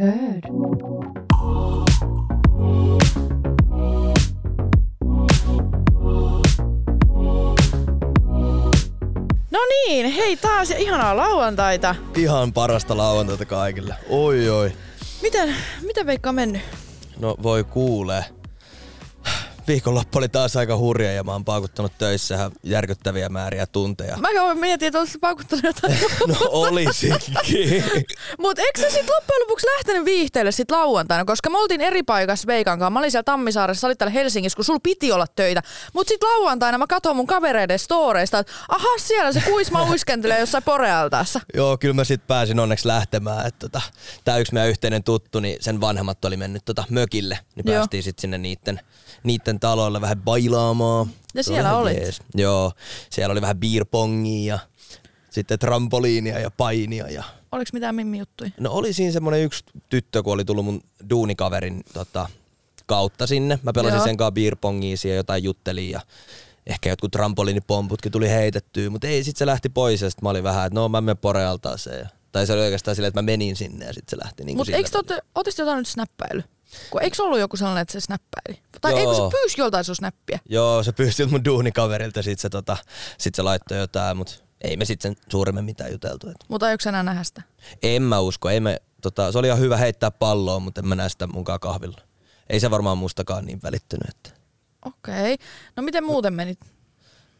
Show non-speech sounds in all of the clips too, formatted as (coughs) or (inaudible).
Hörd. No niin, hei taas ja ihanaa lauantaita. Ihan parasta lauantaita kaikille. Oi oi. Miten, miten Veikka on mennyt? No voi kuulee. Viikonloppu oli taas aika hurja ja mä oon paukuttanut töissä järkyttäviä määriä tunteja. Mä mietin, että olisit paukuttanut jotain. (laughs) No olisinkin. (laughs) Mut eikö sä sit loppujen lopuksi lähtenyt viihteelle sit lauantaina? Koska me oltiin eri paikassa Veikan kanssa. Mä olin siellä Tammisaaressa, sä olit täällä Helsingissä, kun sulla piti olla töitä. Mut sit lauantaina mä katson mun kavereiden storeista, että aha siellä se kuisma uiskentelee jossain porealtaassa. (laughs) Joo, kyllä mä sit pääsin onneksi lähtemään. Että tota, tää yksi meidän yhteinen tuttu, niin sen vanhemmat oli mennyt tota mökille. Niin Joo. päästiin sit sinne niitten, niitten taloille vähän bailaamaan. Se oli siellä jees. Joo, siellä oli vähän beerpongia ja sitten trampoliinia ja painia ja Oliko mitään mimmi juttui? No oli siinä semmonen yksi tyttö, kun oli tullut mun duunikaverin tota, kautta sinne. Mä pelasin Joo. sen kanssa beerpongia ja jotain juttelin ja ehkä jotkut trampoliinipomputkin tuli heitettyä, mutta ei, sit se lähti pois ja sit mä olin vähän, että no mä menen porealtaaseen. Tai se oli oikeastaan silleen, että mä menin sinne ja sitten se lähti niin Mutta eikö te ootte- ootteko te jotain nyt snappäily? Kun eikö ollut joku sellainen, että se snappäili? Tai eikö se pyysi joltain sun snappia? Joo, se pyysi mun duunikaverilta, sit se, tota, sit se laittoi jotain, mutta ei me sitten sen suuremmin mitään juteltu. Et. Mutta sä enää nähdä sitä? En mä usko, ei me, tota, se oli ihan hyvä heittää palloa, mutta en mä näe sitä munkaan kahvilla. Ei se varmaan mustakaan niin välittynyt. Että. Okei. No miten muuten menit?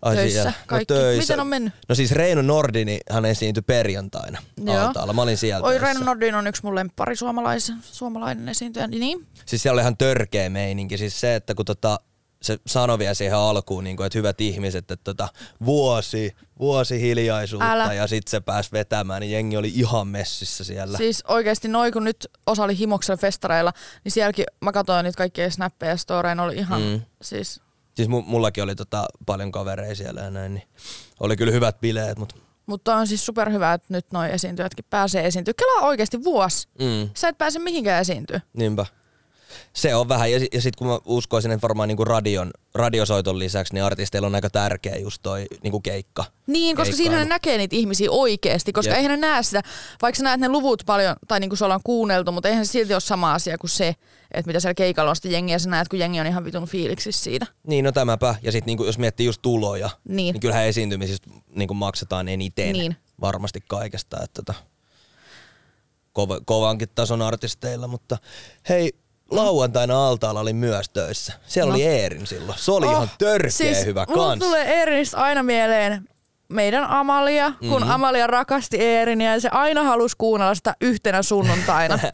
Ai Töissä siellä. kaikki. Miten on mennyt? No siis Reino Nordini, hän esiintyi perjantaina Joo. altaalla. Mä olin siellä. Oi, töissä. Reino Nordin on yksi mun lemppari suomalais, suomalainen esiintyjä. Niin? Siis siellä oli ihan törkeä meininki. Siis se, että kun tota, se sanoi vielä siihen alkuun, niin kuin, että hyvät ihmiset, että tota, vuosi, vuosi hiljaisuutta Älä. ja sitten se pääsi vetämään, niin jengi oli ihan messissä siellä. Siis oikeesti noin, kun nyt osa oli Himoksen festareilla, niin sielläkin mä katsoin niitä kaikkia snappeja ja storeja, oli ihan mm. siis... Siis mu- mullakin oli tota, paljon kavereita siellä ja näin, niin oli kyllä hyvät bileet, mutta Mutta on siis superhyvä, että nyt noi esiintyjätkin pääsee esiintyä. Kelaa oikeasti vuosi. mm, Sä et pääse mihinkään esiintyä. niinpä. Se on vähän, ja, ja sitten kun mä uskoisin, että varmaan niinku radion, radiosoiton lisäksi, niin artisteilla on aika tärkeä just toi niinku keikka. Niin, koska siinä ne Keikkailu. näkee niitä ihmisiä oikeasti, koska Jep. eihän ne näe sitä, vaikka sä näet ne luvut paljon, tai niin kuin se ollaan kuunneltu, mutta eihän se silti ole sama asia kuin se, että mitä siellä keikalla on sitten jengiä, sä näet, kun jengi on ihan vitun fiiliksissä siitä. Niin, no tämäpä. Ja sitten niinku, jos miettii just tuloja, Niin. niin kyllähän esiintymisistä niinku maksetaan eniten Niin. varmasti kaikesta. Että tota, kova, kovankin tason artisteilla, mutta hei, lauantaina altaalla oli myös töissä. Siellä No. oli Eerin silloin. Se oli oh, ihan törkeä siis hyvä mulla kans. tulee Eerinistä aina mieleen meidän Amalia, kun Mhm. mm-hmm. Amalia rakasti Eerinia ja se aina halusi kuunnella sitä yhtenä sunnuntaina. (laughs)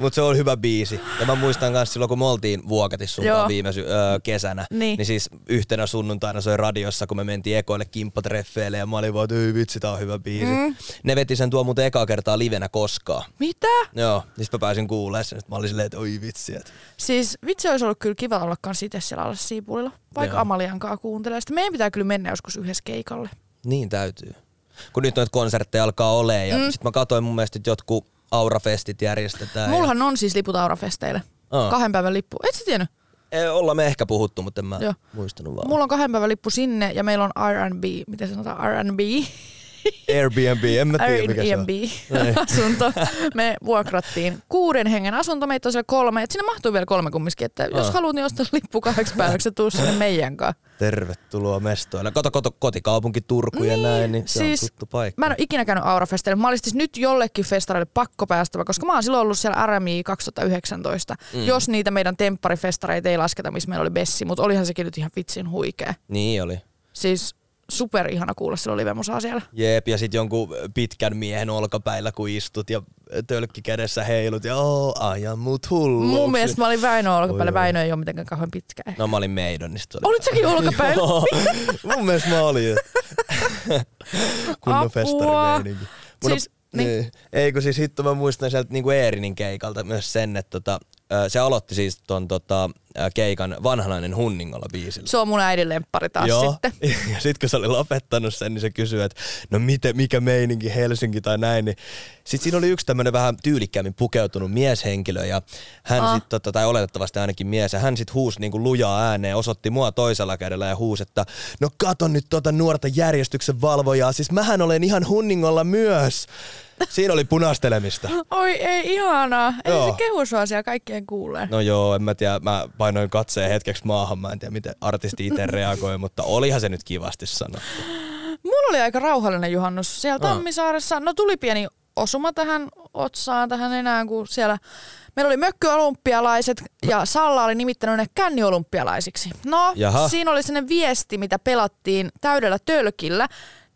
Mutta se on hyvä biisi. Ja mä muistan myös silloin, kun me oltiin Vuokatissa sun viime sy- öö, kesänä, Niin. niin siis yhtenä sunnuntaina soi radiossa, kun me mentiin ekoille kimppatreffeille ja mä olin vaan, että vitsi, tää on hyvä biisi. Mm. Ne veti sen tuo muuten ekaa kertaa livenä koskaan. Mitä? Joo, niin mä pääsin kuulemaan sen, että mä olin silleen, että oi vitsi. Että. Siis vitsi olisi ollut kyllä kiva olla kans itse siellä alla siipulilla, vaikka Joo. Amalian kanssa kuuntelee. Sitten meidän pitää kyllä mennä joskus yhdessä keikalle. Niin täytyy. Kun nyt noita konsertteja alkaa olemaan ja mm. sit mä katsoin mun mielestä, että jotkut aurafestit järjestetään. Mullahan on siis liput Aurafesteille. Aa. Kahden päivän lippu. Et sä tiennyt? Ja... Ollaan me ehkä puhuttu, mutta en mä Joo. muistanut vaan. Mulla on kahden päivän lippu sinne ja meillä on R&B, miten sanotaan, R&B, (laughs) Airbnb, en mä tiedä mikä se on. Airbnb (laughs) asunto. Me vuokrattiin kuuden hengen asunto, meitä on siellä kolme, et sinne mahtuu vielä kolme kumminkin, että jos Ah. haluat, niin ostaa lippu kahdeksi päiväksi tuu sinne meidän kanssa. Tervetuloa mestoille. Kato, kato kotikaupunki Turku ja näin, niin se siis on tuttu paikka. Mä en ole ikinä käynyt Aurafesteille. Mä olisin siis nyt jollekin festareille pakko päästävä, koska mä oon silloin ollut siellä RMI 2019. Mm. Jos niitä meidän tempparifestareita ei lasketa, missä meillä oli Bessi, mutta olihan sekin nyt ihan vitsin huikea. Niin oli. Siis super ihana kuulla silloin livemusaa siellä. Jep, ja sit jonkun pitkän miehen olkapäillä, kun istut ja tölkki kädessä heilut ja oo, ajan mut hulluksi. Mun mielestä mä olin Väinö oi. Väinö ei ole mitenkään kauhean pitkä. No mä olin Maidonista. oli- Olit säkin olkapäillä? Mun mielestä mä olin. (laughs) Kunnon festarimeininki. Mun Siis, on, niin. Ei kun siis hitto mä muistan sieltä niinku Eerinin keikalta myös sen, että tota, se aloitti siis ton tota, keikan vanhanainen Hunningolla biisillä. Se on mun äidin lemppari taas Joo. sitten. (laughs) Ja sitten kun se oli lopettanut sen, niin se kysyi, että no miten, mikä meininki Helsinki tai näin. Niin sitten siinä oli yksi tämmöinen vähän tyylikkäämmin pukeutunut mieshenkilö ja hän Ah. sit, tota, tai oletettavasti ainakin mies, ja hän sitten huusi niinku lujaa ääneen, osoitti mua toisella kädellä ja huusi, että no kato nyt tota nuorta järjestyksen valvojaa, siis mähän olen ihan Hunningolla myös. Siinä oli punastelemista. (laughs) Oi ei, ihanaa. Ei Joo. se kehu sua siellä kaikkien kuulee. No joo, en mä tiedä, mä painoin katseen hetkeksi maahan, mä en tiedä miten artisti itse reagoi, mutta olihan se nyt kivasti sanottu. Mulla oli aika rauhallinen juhannus siellä Aa. Tammisaaressa. No tuli pieni osuma tähän otsaan, tähän enää, kun siellä meillä oli mökkyolympialaiset ja Salla oli nimittänyt ne känniolympialaisiksi. No, Jaha. siinä oli sellainen viesti, mitä pelattiin täydellä tölkillä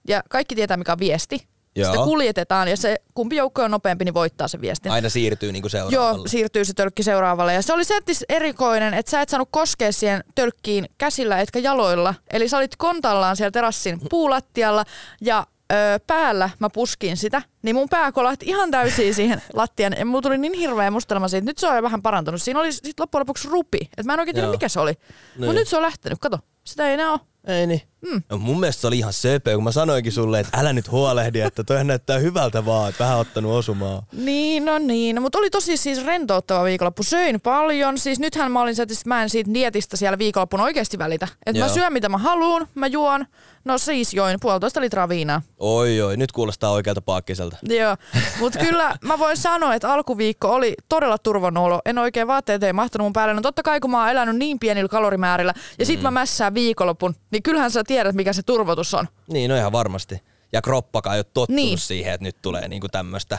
ja kaikki tietää, mikä on viesti. Joo. Sitä kuljetetaan ja se kumpi joukko on nopeampi, niin voittaa sen viestin. Aina siirtyy niinku seuraavalle. Joo, siirtyy se tölkki seuraavalle. Ja se oli settis erikoinen, että sä et saanut koskea siihen tölkkiin käsillä etkä jaloilla. Eli sä olit kontallaan siellä terassin puulattialla ja ö, päällä mä puskin sitä. Niin mun pää kolahti ihan täysin (laughs) siihen lattian. Ja mulla tuli niin hirveä mustelma siitä. Nyt se on jo vähän parantunut. Siinä oli sit loppujen lopuksi rupi. Et mä en oikein tiedä mikä se oli. Niin. Mutta nyt se on lähtenyt. Kato, sitä ei enää ole. Ei niin. Mm. No mun mielestä se oli ihan söpö, kun mä sanoinkin sulle, että älä nyt huolehdi, että toihan näyttää hyvältä vaan, että vähän ottanut osumaa. Niin, no niin. No, mutta oli tosi siis rentouttava viikonloppu. Söin paljon. Siis nythän mä olin se, että mä en siitä dietistä siellä viikonloppuna oikeasti välitä. Että mä syön mitä mä haluan, mä juon. No siis join puolitoista litraa viinaa. Oi oi, nyt kuulostaa oikealta paakkiselta. Joo, mutta (laughs) kyllä mä voin sanoa, että alkuviikko oli todella turvon olo. En oikein vaatteet ei mahtunut mun päälle. No totta kai kun mä oon elänyt niin pienillä kalorimäärillä ja sit mä mässään viikonlopun, niin kyllähän sä tiedät mikä se turvotus on. Niin, no ihan varmasti. Ja kroppakaan ei ole tottunut Niin. siihen, että nyt tulee niinku tämmöstä.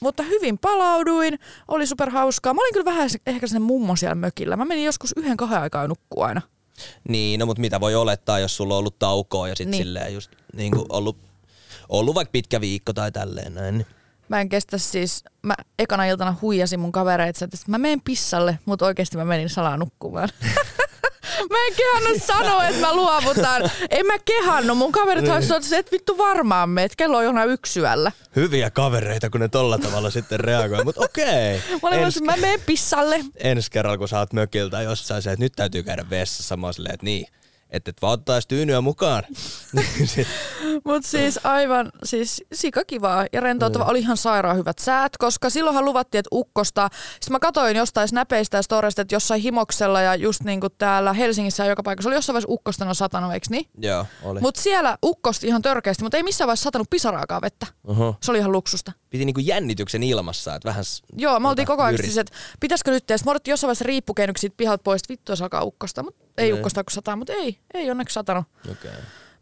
Mutta hyvin palauduin, oli super hauskaa. Mä olin kyllä vähän ehkä sen mummo siellä mökillä. Mä menin joskus yhden kahden aikaa nukkuu aina. Niin, no mutta mitä voi olettaa, jos sulla on ollut taukoa ja sitten Niin. niin. silleen just niinku ollut, ollut vaikka pitkä viikko tai tälleen näin. niin- Mä en kestä siis, mä ekana iltana huijasin mun kavereita, että mä menen pissalle, mutta oikeasti mä menin salaa nukkumaan. (laughs) mä en kehannut sanoa, että mä luovutan. En mä kehannut. Mun kaverit niin. olisivat, että et vittu varmaan me, että kello on jonain yksi yöllä. Hyviä kavereita, kun ne tolla tavalla sitten reagoi. Mutta okei. (laughs) Mä olin Ens, mä menen pissalle. ensi kerralla, kun saat mökiltä jossain se, että nyt täytyy käydä vessassa, mä oon silleen, että niin, että et vaan ottaisi tyynyä mukaan. (laughs) Niin sit, Mut siis aivan, siis sikakivaa ja rentouttava. Oli ihan sairaan hyvät säät, koska silloinhan luvattiin, että ukkosta. Sitten mä katsoin jostain snäpeistä ja storista, että jossain himoksella ja just niin kuin täällä Helsingissä ja joka paikassa oli jossain vaiheessa ukkosta on satanut, eikö niin? joo, oli. Mutta siellä ukkosti ihan törkeästi, mutta ei missään vaiheessa satanut pisaraakaan vettä. Oho. Se oli ihan luksusta. Piti niinku jännityksen ilmassa, että vähän... Joo, me oltiin tota, koko ajan siis, että pitäisikö nyt tehdä. Sitten jossain vaiheessa riippukeinuksi siitä pihalta pois, että vittu jos alkaa ukkosta. Mutta ei Niin. ukkosta kun sataa, mutta ei, ei onneksi satanut. Okay.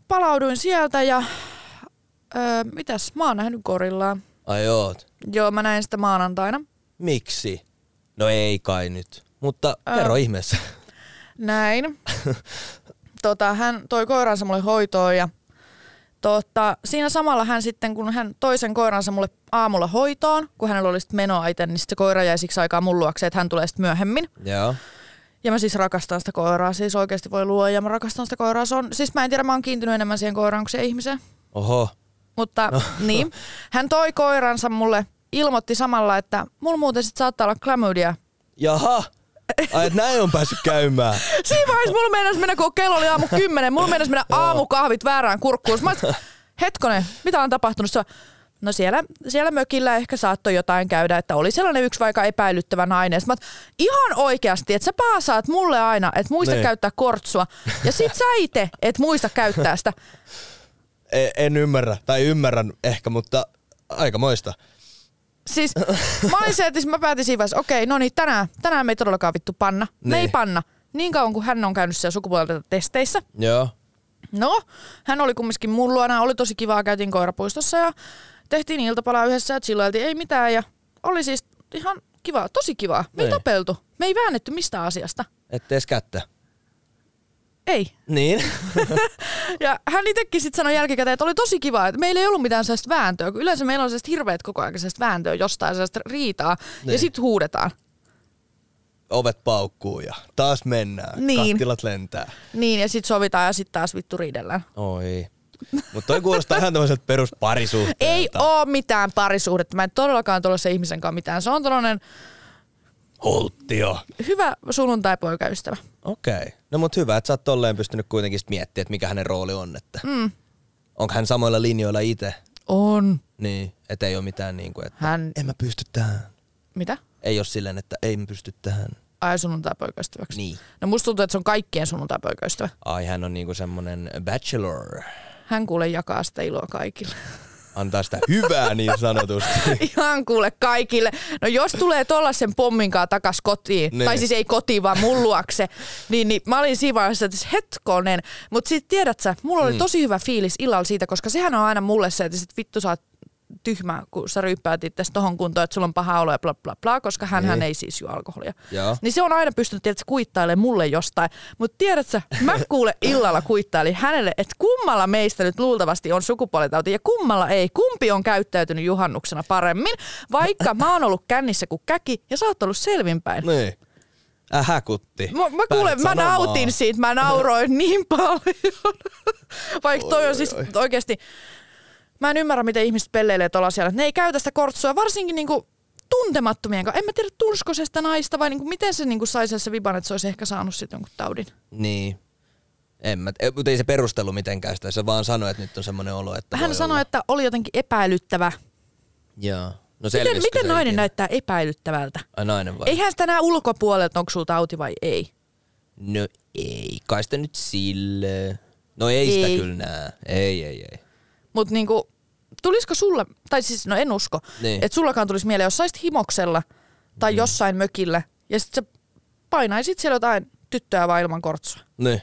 Palauduin sieltä ja öö, mitäs, mä oon nähnyt gorillaa. Ai oot. Joo, mä näin sitä maanantaina. Miksi? No ei kai nyt. Mutta Ää. kerro ihmeessä. Näin. (laughs) tota, hän toi koiransa mulle hoitoon ja tota, siinä samalla hän sitten, kun hän toi sen koiransa mulle aamulla hoitoon, kun hänellä oli sitten menoa itse, niin sit se koira jäi siksi aikaa mun luokse, että hän tulee sitten myöhemmin. Joo. Ja mä siis rakastan sitä koiraa, siis oikeasti voi luo ja mä rakastan sitä koiraa. Se on, siis mä en tiedä, mä oon kiintynyt enemmän siihen koiraan kuin siihen ihmiseen. Oho. Mutta (laughs) niin, hän toi koiransa mulle, ilmoitti samalla, että mulla muuten sit saattaa olla klamydia. Jaha. Ai, et näin on päässyt käymään. (laughs) Siinä vaiheessa mulla meinasi mennä, kun kello oli aamu kymmenen, mulla meinasi mennä aamukahvit väärään kurkkuun. Mä olis, hetkonen, mitä on tapahtunut? Se on, No siellä, siellä mökillä ehkä saattoi jotain käydä, että oli sellainen yksi vaikka epäilyttävä nainen. Mä, ihan oikeasti, että sä paasaat mulle aina, että muista Niin. käyttää kortsua. Ja sit sä ite, et muista käyttää sitä. E- en ymmärrä. Tai ymmärrän ehkä, mutta aika moista. Siis mä olin se, että siis mä päätin siinä vaiheessa, okei, no niin, tänään, tänään me ei todellakaan vittu panna. Me ei Niin. panna. Niin kauan kuin hän on käynyt siellä sukupuolitesteissä. Joo. No, hän oli kumminkin mun luona, oli tosi kivaa, käytiin koirapuistossa ja tehtiin iltapalaa yhdessä ja chilloiltiin, ei mitään ja oli siis ihan kivaa, tosi kivaa. Me ei Niin. tapeltu, me ei väännetty mistään asiasta. Ette edes kättä. Ei. Niin. (laughs) Ja hän itsekin sitten sanoi jälkikäteen, että oli tosi kiva, että meillä ei ollut mitään sellaista vääntöä, kun yleensä meillä on sellaista hirveät koko ajan sellaista vääntöä jostain, sellaista riitaa, ja Niin. sitten huudetaan. Ovet paukkuu ja taas mennään. Niin. Kattilat lentää. Niin, ja sitten sovitaan ja sitten taas vittu riidellään. Oi. Mutta toi kuulostaa ihan tämmöiseltä perusparisuhteelta. Ei oo mitään parisuhdetta. Mä en todellakaan tuolla se ihmisen kanssa mitään. Se on tällainen Holttia. Hyvä sunnuntai-poikaystävä. Okei. Okay. No mut hyvä, että sä oot tolleen pystynyt kuitenkin miettimään, että mikä hänen rooli on. Että Mm. onko hän samoilla linjoilla itse? On. Niin, että ei ole mitään niin kuin, että Hän, en mä pysty tähän. mitä? Ei ole silleen, että ei mä pysty tähän. Ai sunnuntai-poikaystäväksi. Niin. No musta tuntuu, että se on kaikkien sunnuntai-poikaystävä. Ai hän on niinku semmonen bachelor. Hän kuule jakaa sitä iloa kaikille. Antaa sitä hyvää niin sanotusti. (laughs) Ihan kuule kaikille. No jos tulee tollasen pomminkaan takas kotiin, Ne. tai siis ei kotiin, vaan mun luokse, niin, niin mä olin siinä vaiheessa, että hetkonen. Mutta sit tiedät sä, mulla oli Mm. tosi hyvä fiilis illalla siitä, koska sehän on aina mulle se, että sit vittu sä oot tyhmä, kun sä ryyppäät itse tohon kuntoon, että sulla on paha olo ja bla bla bla, koska hän, hän Niin. ei siis juo alkoholia. Joo. Niin se on aina pystynyt tietysti kuittailemaan mulle jostain. Mutta tiedätkö, mä (laughs) kuule illalla kuittailin hänelle, että kummalla meistä nyt luultavasti on sukupuolitauti ja kummalla ei. Kumpi on käyttäytynyt juhannuksena paremmin, vaikka mä oon ollut kännissä kuin käki ja sä oot ollut selvinpäin. Niin. Ähä kutti. Mä, mä kuulen, mä nautin siitä, mä nauroin (laughs) niin paljon. Vaikka toi Oi, on siis oi. oikeasti, mä en ymmärrä, miten ihmiset pelleilee tuolla siellä. Ne ei käytä sitä kortsua, varsinkin niinku tuntemattomien kanssa. En mä tiedä, tunsko se sitä naista vai niinku, miten se niinku sai se viban, että se olisi ehkä saanut sitten jonkun taudin. Niin. En mä, e- mutta ei se perustelu mitenkään sitä, se vaan sanoi, että nyt on semmoinen olo, että Hän sanoi, olla. että oli jotenkin epäilyttävä. Joo. No Miten, miten nainen ikinä? näyttää epäilyttävältä? Ai nainen vai? Eihän sitä näe ulkopuolelta, onko sulla tauti vai ei. No ei, kai sitä nyt sille. No ei, sitä Ei. kyllä näe. Ei, ei, ei. Mutta niinku, tulisiko sulle, tai siis no en usko, Niin. että sullakaan tulisi mieleen, jos saisit himoksella tai mm. jossain mökillä ja sitten sä painaisit siellä jotain tyttöä vaan ilman kortsua. Niin.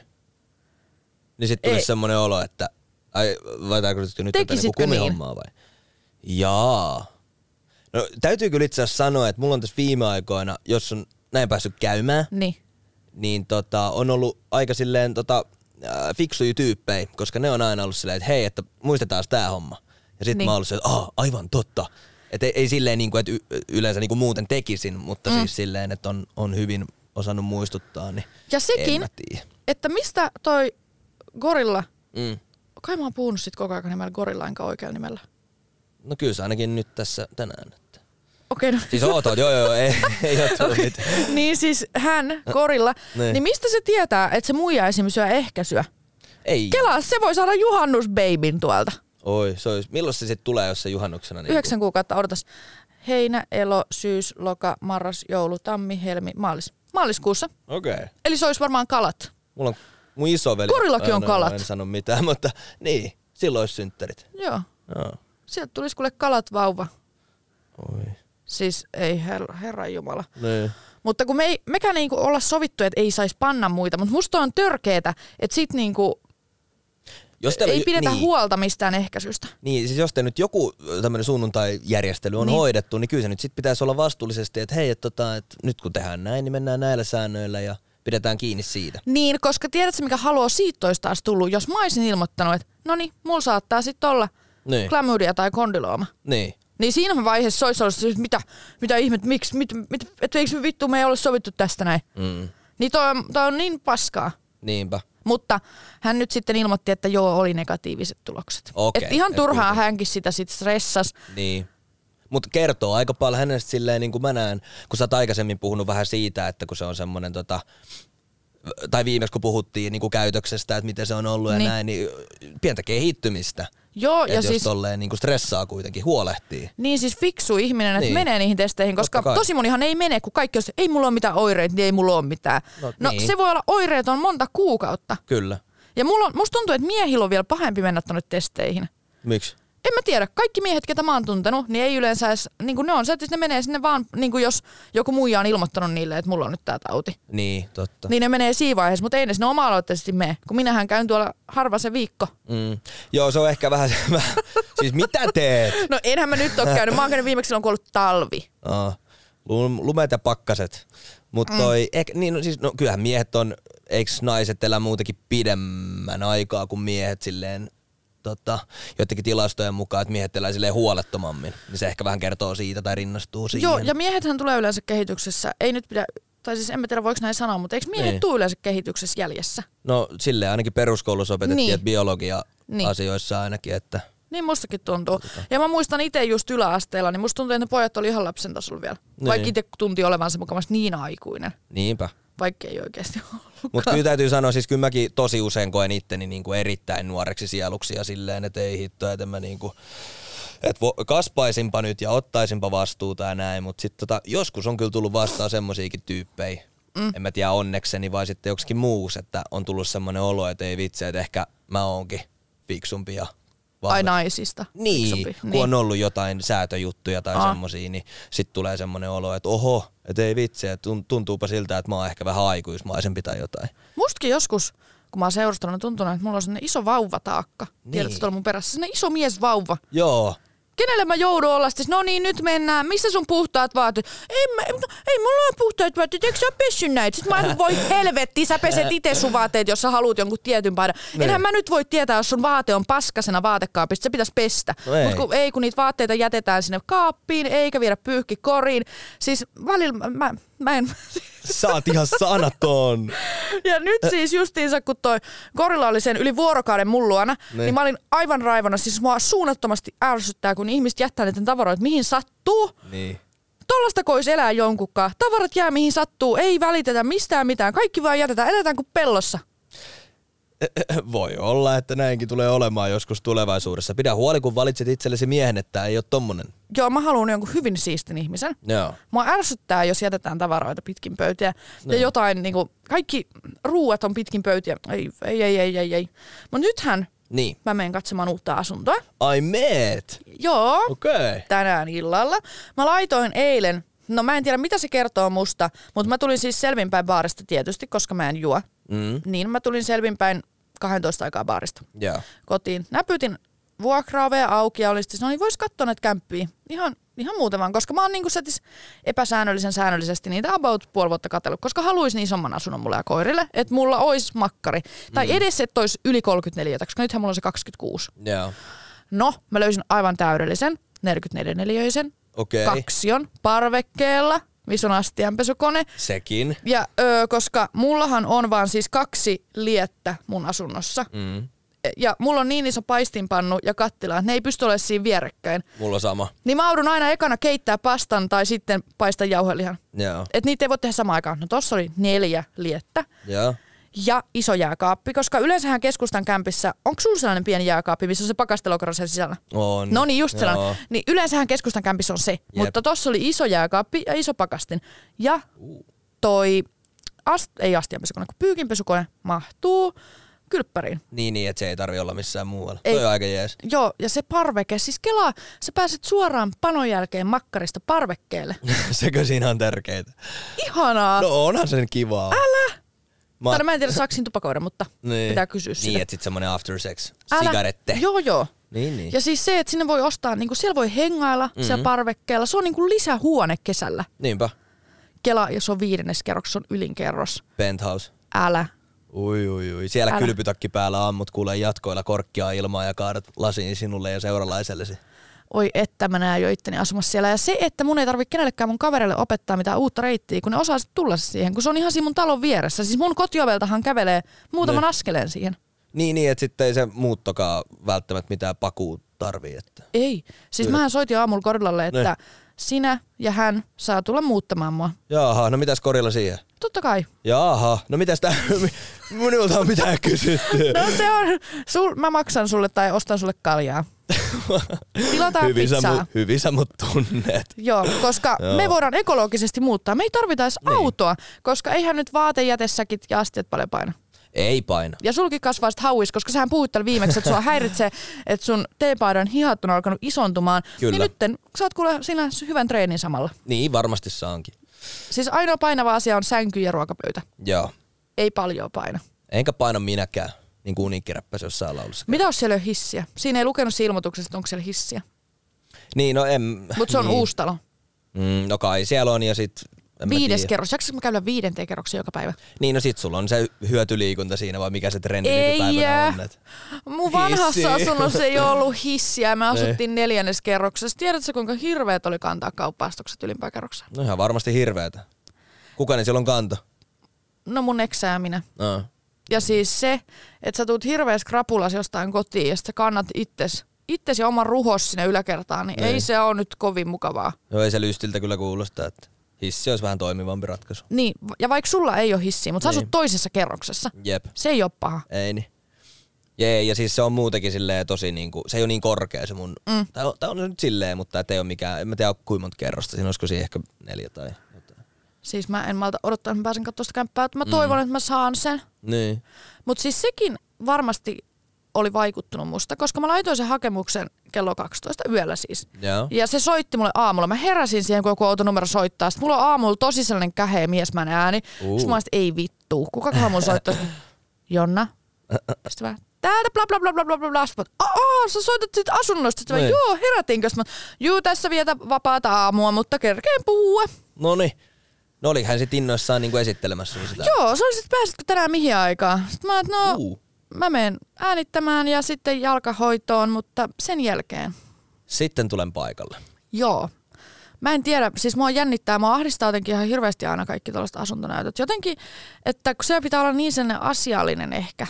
Niin sit tulisi Ei. semmonen olo, että ai, vai tarkoitatko nyt tätä niinku niin? kumihommaa vai? Jaa. No täytyy kyllä itse asiassa sanoa, että mulla on tässä viime aikoina, jos on näin päässyt käymään, Niin. niin tota, on ollut aika silleen tota, äh, fiksuja tyyppejä, koska ne on aina ollut silleen, että hei, että muistetaan tää homma. Ja sitten Niin. mä oon ollut silleen, että Aa, aivan totta. Että ei, ei silleen, niin kuin, että y- yleensä niin kuin muuten tekisin, mutta mm. siis silleen, että on, on hyvin osannut muistuttaa, niin Ja sekin, että mistä toi gorilla, Mm. kai mä oon puhunut sit koko ajan nimellä gorilla enkä oikealla nimellä. No kyllä se ainakin nyt tässä tänään. Okei, no. Siis oot, oot, joo joo, ei, ei ole tullut mitään. niin siis hän, gorilla, Niin. niin mistä se tietää, että se muija esimerkiksi syö ehkäisyä? Ei. Kelaa, se voi saada juhannusbabyn tuolta. Oi, se olisi, milloin se sitten tulee, jos se juhannuksena? Niin Yhdeksän kuukautta odotas. Heinä, elo, syys, loka, marras, joulu, tammi, helmi, maalis. Maaliskuussa. Okei. Okay. Eli se olisi varmaan kalat. Mulla on mun isoveli. Korillakin on no, kalat. En sano mitään, mutta niin, silloin olisi synttärit. Joo. Joo. Sieltä tulisi kuule kalat vauva. Oi. Siis ei her, herran jumala. Niin. Mutta kun me ei, mekään ei niinku olla sovittu, että ei saisi panna muita, mutta musta on törkeetä, että sit niinku Jos teillä- ei pidetä niin, huolta mistään ehkäisystä. Niin, siis jos te nyt joku tämmöinen sunnuntai-järjestely on Niin. hoidettu, niin kyllä se nyt sit pitäisi olla vastuullisesti, että hei, että tota, et nyt kun tehdään näin, niin mennään näillä säännöillä ja pidetään kiinni siitä. Niin, koska tiedätkö mikä haluaa siitä olisi taas tullut, jos mä olisin ilmoittanut, että no niin, mulla saattaa sitten olla Niin. klamydia tai kondylooma. Niin. Niin siinä vaiheessa se olisi ollut että mitä, mitä ihmet, miksi, mit, mit, et eikö me vittu me ei ole sovittu tästä näin. Mm. Niin toi on, toi on niin paskaa. Niinpä. Mutta hän nyt sitten ilmoitti, että joo, oli negatiiviset tulokset. Okei, et ihan et turhaan kuitenkin. hänkin sitä sitten stressas. Niin. Mutta kertoo aika paljon hänestä silleen, niin kuin mä näen, kun sä oot aikaisemmin puhunut vähän siitä, että kun se on semmoinen tota, tai viimeksi kun puhuttiin niin kuin käytöksestä, että miten se on ollut ja Niin. näin, niin pientä kehittymistä. Joo, Ja jos siis, tolleen niin kuin stressaa kuitenkin, huolehtii. niin siis fiksu ihminen, että Niin. menee niihin testeihin, koska tosi monihan ei mene, kun kaikki on se, ei mulla ole mitään oireita, niin ei mulla ole mitään. No, No, niin. se voi olla oireeton monta kuukautta. Kyllä. Ja mulla on, musta tuntuu, että miehillä on vielä pahempi mennä tonne testeihin. Miksi? En mä tiedä, kaikki miehet, ketä mä oon tuntenut, niin ei yleensä edes, niin kuin ne on se, että ne menee sinne vaan, niin kuin jos joku muija on ilmoittanut niille, että mulla on nyt tää tauti. Niin, totta. Niin ne menee siinä vaiheessa, mutta ei ne sinne oma-aloitteisesti mene, kun minähän käyn tuolla harva se viikko. Mm. Joo, se on ehkä vähän se, siis mitä teet? No enhän mä nyt ole käynyt, mä oon käynyt viimeksi silloin, kun on ollut talvi. Oh, lumet ja pakkaset. Mutta toi, mm. ehkä, niin, no, siis, no, kyllähän miehet on, eikö naiset elää muutenkin pidemmän aikaa kuin miehet silleen, tota, joidenkin tilastojen mukaan, että miehet elää silleen huolettomammin. Niin se ehkä vähän kertoo siitä tai rinnastuu siihen. Joo, ja miehethän tulee yleensä kehityksessä, ei nyt pidä, tai siis en mä tiedä voiko näin sanoa, mutta eikö miehet Niin. tule yleensä kehityksessä jäljessä? No silleen ainakin peruskoulussa opetettiin, Niin. että biologia Niin. asioissa ainakin, että Niin mustakin tuntuu. Ja mä muistan itse just yläasteella, niin musta tuntuu, että ne pojat oli ihan lapsen tasolla vielä. Niin. Vaikka itse tunti olevansa mukavasti niin aikuinen. Niinpä. Vaikka ei oikeasti ollut. Mutta kyllä täytyy sanoa, siis kyllä mäkin tosi usein koen itteni niin kuin erittäin nuoreksi sieluksi ja silleen, että ei hitto, että mä niin kuin, et vo, kaspaisinpa nyt ja ottaisinpa vastuuta ja näin, mutta sitten tota, joskus on kyllä tullut vastaan semmosiakin tyyppejä, mm. en mä tiedä onnekseni vai sitten joksikin muus, että on tullut semmoinen olo, että ei vitsi, että ehkä mä oonkin fiksumpi ja vahva- Ai naisista. Niin, Fiksumpi. kun on ollut jotain säätöjuttuja tai Aa. semmosia, niin sitten tulee semmoinen olo, että oho, että ei vitsi, että tun- tuntuupa siltä, että mä oon ehkä vähän aikuismaisempi tai jotain. Mustakin joskus, kun mä oon seurustellut, on tuntunut, että mulla on sellainen iso vauvataakka. Niin. Tiedätkö, tuolla mun perässä. Sellainen iso miesvauva. Joo, Kenelle mä joudun olla sitten, no niin nyt mennään, missä sun puhtaat vaatteet? Ei, mä, no, ei mulla ole puhtaat vaatteet, eikö sä pessy näitä? Sitten mä en voi helvetti, sä peset itse sun vaatteet, jos sä haluat jonkun tietyn paidan. Niin. Enhän mä nyt voi tietää, jos sun vaate on paskasena vaatekaapissa, se pitäisi pestä. No ei. Mutta kun, ei, kun niitä vaatteita jätetään sinne kaappiin, eikä viedä pyyhki koriin. Siis välillä mä, mä, mä en... sä oot ihan sanaton. Ja nyt siis justiinsa, kun toi korilla oli sen yli vuorokauden mun luona, niin, Niin. niin mä olin aivan raivona. Siis mua suunnattomasti ärsyttää, kun ihmiset jättää niiden tavaroita mihin sattuu. Niin. Tollasta kois elää jonkunkaan. Tavarat jää mihin sattuu, ei välitetä mistään mitään. Kaikki vaan jätetään, eletään kuin pellossa. (coughs) Voi olla, että näinkin tulee olemaan joskus tulevaisuudessa. Pidä huoli, kun valitset itsellesi miehen, että ei ole tommonen. Joo, mä haluan jonkun hyvin siistin ihmisen. Joo. Mua ärsyttää, jos jätetään tavaroita pitkin pöytiä. Ja Niin. jotain, niin kuin, kaikki ruuat on pitkin pöytiä. Ei, ei, ei, ei, ei. ei. Mutta nythän Niin. mä menen katsomaan uutta asuntoa. Ai meet. Joo. Okei. Okay. tänään illalla. Mä laitoin eilen, no mä en tiedä mitä se kertoo musta, mutta mä tulin siis selvinpäin baarista tietysti, koska mä en juo. Mm. Niin mä tulin selvinpäin 12 aikaa baarista Joo. kotiin. Näpytin vuokraovea auki ja oli sitten, no niin vois katsoa näitä kämppiä. Ihan, ihan muuten vaan, koska mä oon niinku setis epäsäännöllisen säännöllisesti niitä about puoli vuotta katsellut, koska haluaisin niin isomman asunnon mulle ja koirille, että mulla olisi makkari. Tai Mm. edes, että olisi yli 34, koska nythän mulla on se 26. Joo. No, mä löysin aivan täydellisen, 44-neliöisen, Okei. kaksion parvekkeella, missä on astianpesukone. Sekin. Ja öö, koska mullahan on vaan siis kaksi liettä mun asunnossa. Mm. Ja mulla on niin iso paistinpannu ja kattila, että ne ei pysty olemaan siinä vierekkäin. Mulla on sama. Niin mä joudun aina ekana keittää pastan tai sitten paistaa jauhelihan. Joo. Et niitä ei voi tehdä samaan aikaan. No tossa oli neljä liettä Joo. Ja iso jääkaappi, koska yleensähän keskustan kämpissä, onko sulla sellainen pieni jääkaappi, missä on se pakastelokaro sen sisällä? On. No niin, just Joo. sellainen. Niin yleensähän keskustan kämpissä on se, Jep. mutta tossa oli iso jääkaappi ja iso pakastin. Ja toi, ast, ei astianpesukone, kun pyykinpesukone mahtuu kylppäriin. Niin, niin, että se ei tarvi olla missään muualla. Ei. Toi on aika jees. Joo, ja se parveke, siis kelaa, sä pääset suoraan panon jälkeen makkarista parvekkeelle. (laughs) Sekö siinä on tärkeitä? Ihanaa. No onhan se kiva. Älä! Mä, Tai no, mä en tiedä saako siinä tupakoida, mutta niin. pitää kysyä sitä. Niin, että sit semmonen after sex. Älä- Sigarette. Joo, joo. Niin, niin. Ja siis se, että sinne voi ostaa, niin siellä voi hengailla mm-hmm. siellä parvekkeella. Se on niin lisähuone kesällä. Niinpä. Kela, jos on viidennes kerros, se on ylinkerros. Penthouse. Älä. Ui, ui, ui. Siellä Älä. kylpytakki päällä ammut kuulee jatkoilla korkkia ilmaa ja kaadat lasiin sinulle ja seuralaisellesi. Oi että mä näen jo itteni asumassa siellä. Ja se, että mun ei tarvitse kenellekään mun kavereille opettaa mitään uutta reittiä, kun ne osaa sit tulla siihen, kun se on ihan siinä mun talon vieressä. Siis mun kotioveltahan kävelee muutaman Ne. askeleen siihen. Niin, niin, että sitten ei se muuttokaa välttämättä mitään pakuu tarvii. Että. Ei. Siis Kyllä. mähän soitin aamulla Korillalle, että Ne. sinä ja hän saa tulla muuttamaan mua. Jaha, no mitäs korilla siihen? Totta kai. Jaha, no mitäs tää, (laughs) minulta on mitään kysytty. No se on, sul, mä maksan sulle tai ostan sulle kaljaa. (laughs) Tilataan hyvin, sä, pizzaa. mu- hyvin sä mut tunnet. Joo, koska Joo. me voidaan ekologisesti muuttaa. Me ei tarvita edes Niin. autoa, koska eihän nyt vaatejätessäkit ja astiat paljon paina. Ei paina. Ja sulki kasvaa sit hauis, koska sähän puhuit täällä viimeksi, että sua (laughs) häiritsee, että sun teepaidan hihat on alkanut isontumaan. Kyllä. Niin nytten saat kuule sinä hyvän treenin samalla. Niin, varmasti saankin. Siis ainoa painava asia on sänky ja ruokapöytä. Joo. Ei paljon paina. Enkä paina minäkään, niin kuin uniikkiräppäs jossain laulussa. Mitä jos siellä ole hissiä? Siinä ei lukenut siinä ilmoituksessa, että onko siellä hissiä. Niin, no en... Mutta se on niin. uusi talo. Mm, no kai siellä on ja sit... en Viides tiedä. kerros. Jaksatko mä käydä viidenteen kerroksen joka päivä? Niin, no sit sulla on se hyötyliikunta siinä, vai mikä se trendi Ei nykypäivänä on. Et. Mun vanhassa Hissi. asunnossa ei ollut hissiä. Me (laughs) asuttiin neljännes kerroksessa. Tiedätkö, kuinka hirveät oli kantaa kauppaastokset ylimpään kerrokseen? No ihan varmasti hirveetä. Kuka ne silloin kanto? No mun eksä ja minä. No. Ja siis se, että sä tuut hirveässä krapulas jostain kotiin ja sä kannat itses itsesi oman ruhos sinne yläkertaan, niin ei Niin. se ole nyt kovin mukavaa. Joo, ei se lystiltä kyllä kuulosta, että hissi olisi vähän toimivampi ratkaisu. Niin, ja vaikka sulla ei ole hissiä, mutta sä Niin. asut toisessa kerroksessa, Jep, se ei ole paha. ei niin. Jee, ja siis se on muutenkin silleen tosi niinku, se ei ole niin korkea se mun, mm. tai, on, tai on se nyt silleen, mutta et ei ole mikään, en mä tiedä kuinka monta kerrosta, siinä olisiko siinä ehkä neljä tai jotain. Siis mä en malta odottaa, että mä pääsen katsomaan sitä kämppää, että mä toivon, että mä saan sen. Niin. Mutta siis sekin varmasti oli vaikuttunut musta, koska mä laitoin sen hakemuksen kello 12 yöllä siis. Joo. Ja se soitti mulle aamulla. Mä heräsin siihen, kun joku autonumero soittaa. Sitten mulla on aamulla tosi sellainen käheä miesmäinen ääni. Uh. Sitten mä että ei vittu. Kukakohan mun soittaa? (laughs) Jonna. Sitten mä, täältä bla bla bla bla bla bla bla. Sitten mä, aa, sä soitat siitä asunnosta. Sitten mä, Niin. joo, herätinkö? Sitten mä, juu, tässä vietä vapaata aamua, mutta kerkeen puhua. No niin. No oli hän sit innoissaan niinku esittelemässä sun sitä. Joo, se oli sitten pääsitkö tänään mihin aikaan? Sitten mä, että no, Uh. Mä menen äänittämään ja sitten jalkahoitoon, mutta sen jälkeen. Sitten tulen paikalle. Joo. Mä en tiedä, siis mua jännittää, mua ahdistaa jotenkin ihan hirveästi aina kaikki tällaiset asuntonäytöt. Jotenkin, että kun se pitää olla niin sellainen asiallinen ehkä.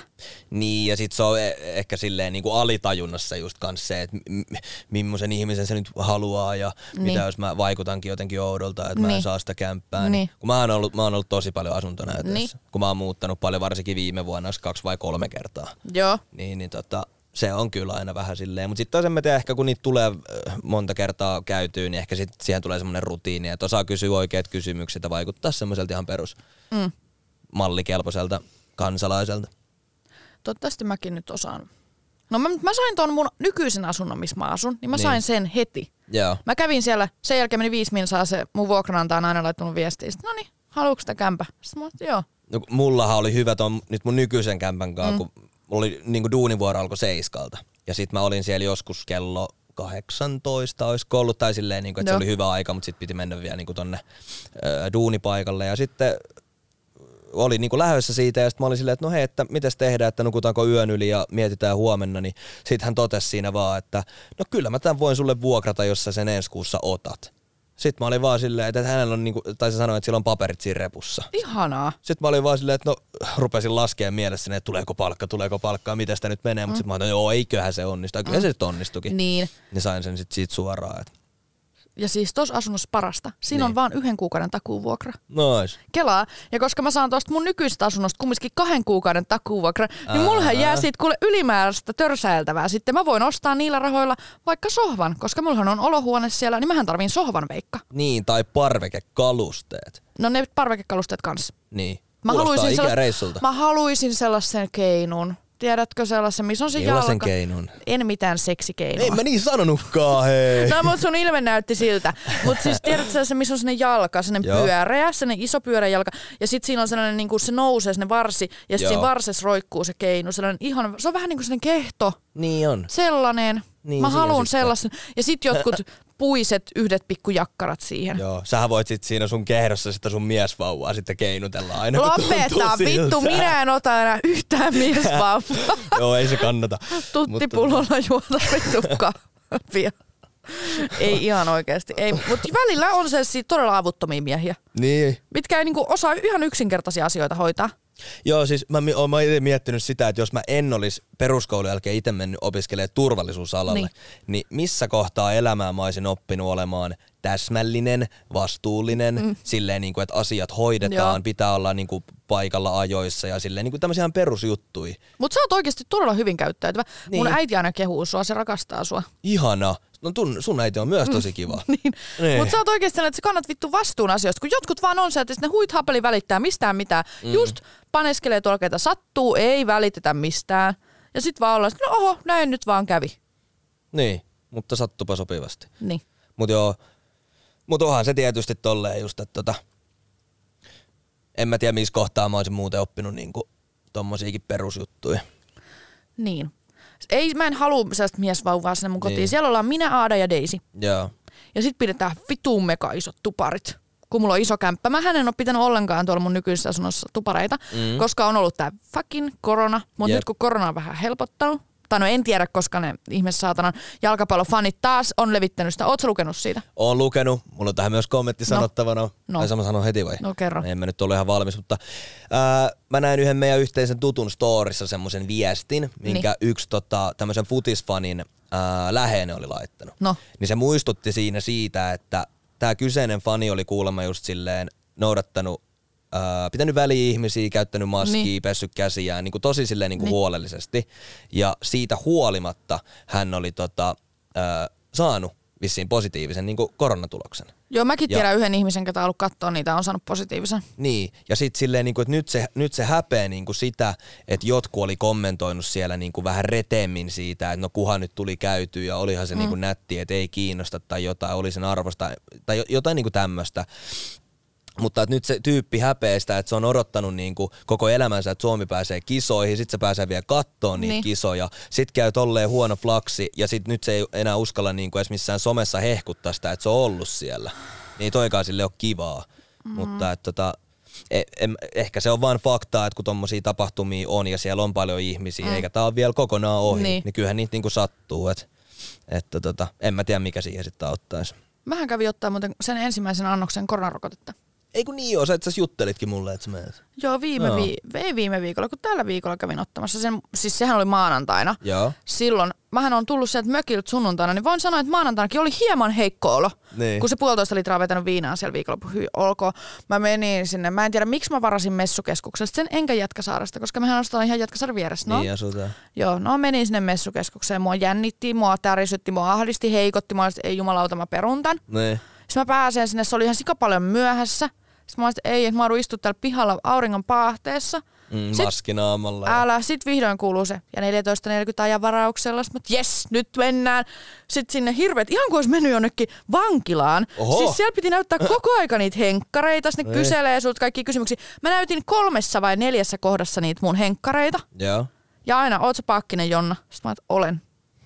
Niin, ja sit se on e- ehkä silleen niinku alitajunnassa just kans se, että m- millaisen ihmisen se nyt haluaa ja niin. Niin. mitä jos mä vaikutankin jotenkin oudolta, että mä en Niin. saa sitä kämppää. Niin. Niin. Kun mä oon, ollut, mä oon ollut tosi paljon asuntonäytöissä, niin. Niin. kun mä oon muuttanut paljon, varsinkin viime vuonna, kaksi vai kolme kertaa. Joo. Niin, niin tota, se on kyllä aina vähän silleen. Mutta sitten toisen mä tiedän, ehkä kun niitä tulee äh, monta kertaa käytyyn, niin ehkä sit siihen tulee semmoinen rutiini, että osaa kysyä oikeat kysymykset ja vaikuttaa semmoiselta ihan perus Mm. mallikelpoiselta kansalaiselta. Toivottavasti mäkin nyt osaan. No mä, mä sain ton mun nykyisen asunnon, missä mä asun, niin mä Niin. sain sen heti. Joo. Mä kävin siellä, sen jälkeen meni viisi minsaa se mun vuokranantaja on aina laittanut viestiä. Sitten, no niin, haluatko sitä kämpä? Sitten mä joo. No, mullahan oli hyvä ton, nyt mun nykyisen kämpän kanssa, mm. kun mulla oli niinku duunivuoro alkoi seiskalta. Ja sit mä olin siellä joskus kello 18 olisiko ollut, tai silleen, niinku, että se Joo. oli hyvä aika, mutta sitten piti mennä vielä niinku tonne ö, duunipaikalle. Ja sitten oli niinku lähdössä siitä ja sitten mä olin silleen, että no hei, että mites tehdään, että nukutaanko yön yli ja mietitään huomenna, niin sitten hän totesi siinä vaan, että no kyllä mä tämän voin sulle vuokrata, jos sä sen ensi kuussa otat. Sitten mä olin vaan silleen, että hänellä on niinku, tai se sanoi, että sillä on paperit siinä repussa. Ihanaa. Sitten mä olin vaan silleen, että no rupesin laskemaan mielessäni, että tuleeko palkka, tuleeko palkkaa, miten sitä nyt menee. Mutta sitten mä olin, joo, eiköhän se onnistu. Ja Kyllä se nyt onnistukin. Niin. Niin sain sen sitten siitä suoraan. Että Ja siis tuossa asunnossa parasta. Siinä Niin. on vaan yhden kuukauden takuuvuokra. nois. Kelaa. Ja koska mä saan tuosta mun nykyisestä asunnosta kumminkin kahden kuukauden takuuvuokra, niin mullahan jää siitä kuule ylimääräistä törsäiltävää. Sitten mä voin ostaa niillä rahoilla vaikka sohvan, koska mullahan on olohuone siellä, niin mähän tarviin sohvan veikka. Niin, tai parvekekalusteet. No ne parvekekalusteet kanssa. Niin. Mä Kuulostaa haluaisin, mä haluaisin sellaisen keinun. Tiedätkö sellaisen, missä on se Millaisen jalka? keinun? En mitään seksikeinoa. Ei mä niin sanonutkaan, hei. No, mutta sun ilme näytti siltä. Mutta siis tiedätkö se, missä on sellainen jalka, sellainen Joo. pyöreä, sellainen iso pyöreä jalka. Ja sitten siinä on sellainen, niin kuin se nousee sinne varsi. Ja sitten siinä varsessa roikkuu se keinu. Sellainen ihan, se on vähän niin kuin sellainen kehto. Niin on. Sellainen. Niin, Mä haluan sellaisen. Ja sitten jotkut (laughs) puiset yhdet pikkujakkarat siihen. Joo, sähän voit sit siinä sun kehdossa sitä sun miesvauvaa sitten keinutella aina Lopeta, vittu, minä en ota enää yhtään miesvauvaa. (laughs) Joo, ei se kannata. Tuttipullolla juoda vittu kahvia. Ei ihan oikeasti. Ei, mutta välillä on se todella avuttomia miehiä, Niin. mitkä ei niinku osaa ihan yksinkertaisia asioita hoitaa. Joo, siis mä oon mä itse miettinyt sitä, että jos mä en olisi peruskoulun jälkeen itse mennyt opiskelemaan turvallisuusalalle, niin. Niin. missä kohtaa elämää mä olisin oppinut olemaan täsmällinen, vastuullinen, mm. silleen niin kuin, että asiat hoidetaan, Joo. pitää olla niin kuin paikalla ajoissa ja silleen niin kuin tämmöisiä ihan perusjuttui. Mutta sä oot oikeasti todella hyvin käyttäytyvä. Niin. Mun äiti aina kehuu sua, se rakastaa sua. Ihana. No tun, sun äiti on myös tosi kiva. (laughs) Niin. Niin. Mutta sä oot oikeasti sellainen, että sä kannat vittu vastuun asioista, kun jotkut vaan on se, että ne huit hapeli välittää mistään mitään. Mm. Just paneskelee tuolla, ketä sattuu, ei välitetä mistään. Ja sit vaan ollaan, että no oho, näin nyt vaan kävi. Niin, mutta sattupa sopivasti. Niin. Mut joo, mut onhan se tietysti tolleen just, että tota, en mä tiedä missä kohtaa mä olisin muuten oppinut niinku tommosiakin perusjuttuja. Niin. Ei, mä en halua sellaista miesvauvaa sinne mun kotiin. Niin. Siellä ollaan minä, Aada ja Daisy. Joo. Ja sit pidetään vitun mega isot tuparit. Kun mulla on iso kämppä. Mä en ole pitänyt ollenkaan tuolla mun nykyisessä asunnossa tupareita, mm. koska on ollut tää fucking korona. Mutta Jep. nyt kun korona on vähän helpottanut, tai no en tiedä, koska ne ihme saatanan jalkapallofanit taas on levittänyt sitä. Ootko lukenut siitä? Oon lukenut. Mulla on tähän myös kommentti sanottavana. No. No. Tai mä sanon heti vai? No kerro. En mä nyt ole ihan valmis, mutta ää, mä näin yhden meidän yhteisen tutun storissa semmoisen viestin, minkä niin. yksi tota, tämmöisen futisfanin ää, läheinen oli laittanut. No. Niin se muistutti siinä siitä, että tämä kyseinen fani oli kuulemma just silleen noudattanut ää, pitänyt väliä ihmisiä, käyttänyt maskia, niin. Pessyt käsiään niin kuin tosi silleen niin kuin Niin. huolellisesti. Ja siitä huolimatta hän oli tota, ää, saanut vissiin positiivisen niin kuin koronatuloksen. Joo, mäkin Ja- tiedän yhden ihmisen, ketä on ollut katsoa niitä, on saanut positiivisen. Niin, ja sitten silleen, niin kuin, että nyt se, nyt se häpeä niin kuin sitä, että jotkut oli kommentoinut siellä niin kuin vähän retemmin siitä, että no kuhan nyt tuli käyty ja olihan se mm. niin kuin nätti, että ei kiinnosta tai jotain, oli sen arvosta tai jo- jotain niin kuin tämmöistä. Mutta että nyt se tyyppi häpeää sitä, että se on odottanut niin kuin koko elämänsä, että Suomi pääsee kisoihin, sitten se pääsee vielä kattoon niitä niin. Niin. kisoja, sitten käy tolleen huono flaksi ja sitten nyt se ei enää uskalla niin kuin edes missään somessa hehkuttaa sitä, että se on ollut siellä. Niin toikaan sille ole kivaa. Mm. Mutta että tota, e- ehkä se on vain faktaa, että kun tommosia tapahtumia on ja siellä on paljon ihmisiä, mm. eikä tää ole vielä kokonaan ohi, niin, Niin. niin kyllähän niitä niinku sattuu. Et, että tota, en mä tiedä mikä siihen sitten auttaisi. Mähän kävin ottaa muuten sen ensimmäisen annoksen koronarokotetta. Ei kun niin oo, sä, et sä juttelitkin mulle, että sä menet. Joo, viime, Joo. Vi- ei viime viikolla, kun tällä viikolla kävin ottamassa sen, siis sehän oli maanantaina. Joo. Silloin, mähän on tullut sieltä mökiltä sunnuntaina, niin voin sanoa, että maanantainakin oli hieman heikko olo. Niin. Kun se puolitoista litraa vetänyt viinaa siellä viikolla, hyi, olkoon. Mä menin sinne, mä en tiedä miksi mä varasin messukeskuksesta sen enkä Jätkäsaaresta, koska mehän asutaan ihan Jätkäsaaren vieressä. No, Niin asutaan. Joo, no menin sinne messukeskukseen, mua jännitti, mua tärisytti, mua ahdisti, heikotti, mä että ei jumalauta, mä perun tän. Niin. Sitten mä pääsen sinne, se oli ihan sika paljon myöhässä. Sitten mä olin, että ei, että mä oon istua täällä pihalla auringon paahteessa. Mm, Sit- maski naamalla. ja- Älä, sit vihdoin kuuluu se. Ja 14.40 ajan varauksella. Sitten mä, jes, nyt mennään. Sitten sinne hirveet, ihan kuin olisi mennyt jonnekin vankilaan. Oho. Siis siellä piti näyttää koko aika niitä henkkareita. Sitten ne Ei. kyselee sulta kaikki kysymyksiä. Mä näytin kolmessa vai neljässä kohdassa niitä mun henkkareita. Joo. Ja aina, oot sä Paakkinen Jonna? Sitten mä, että olen.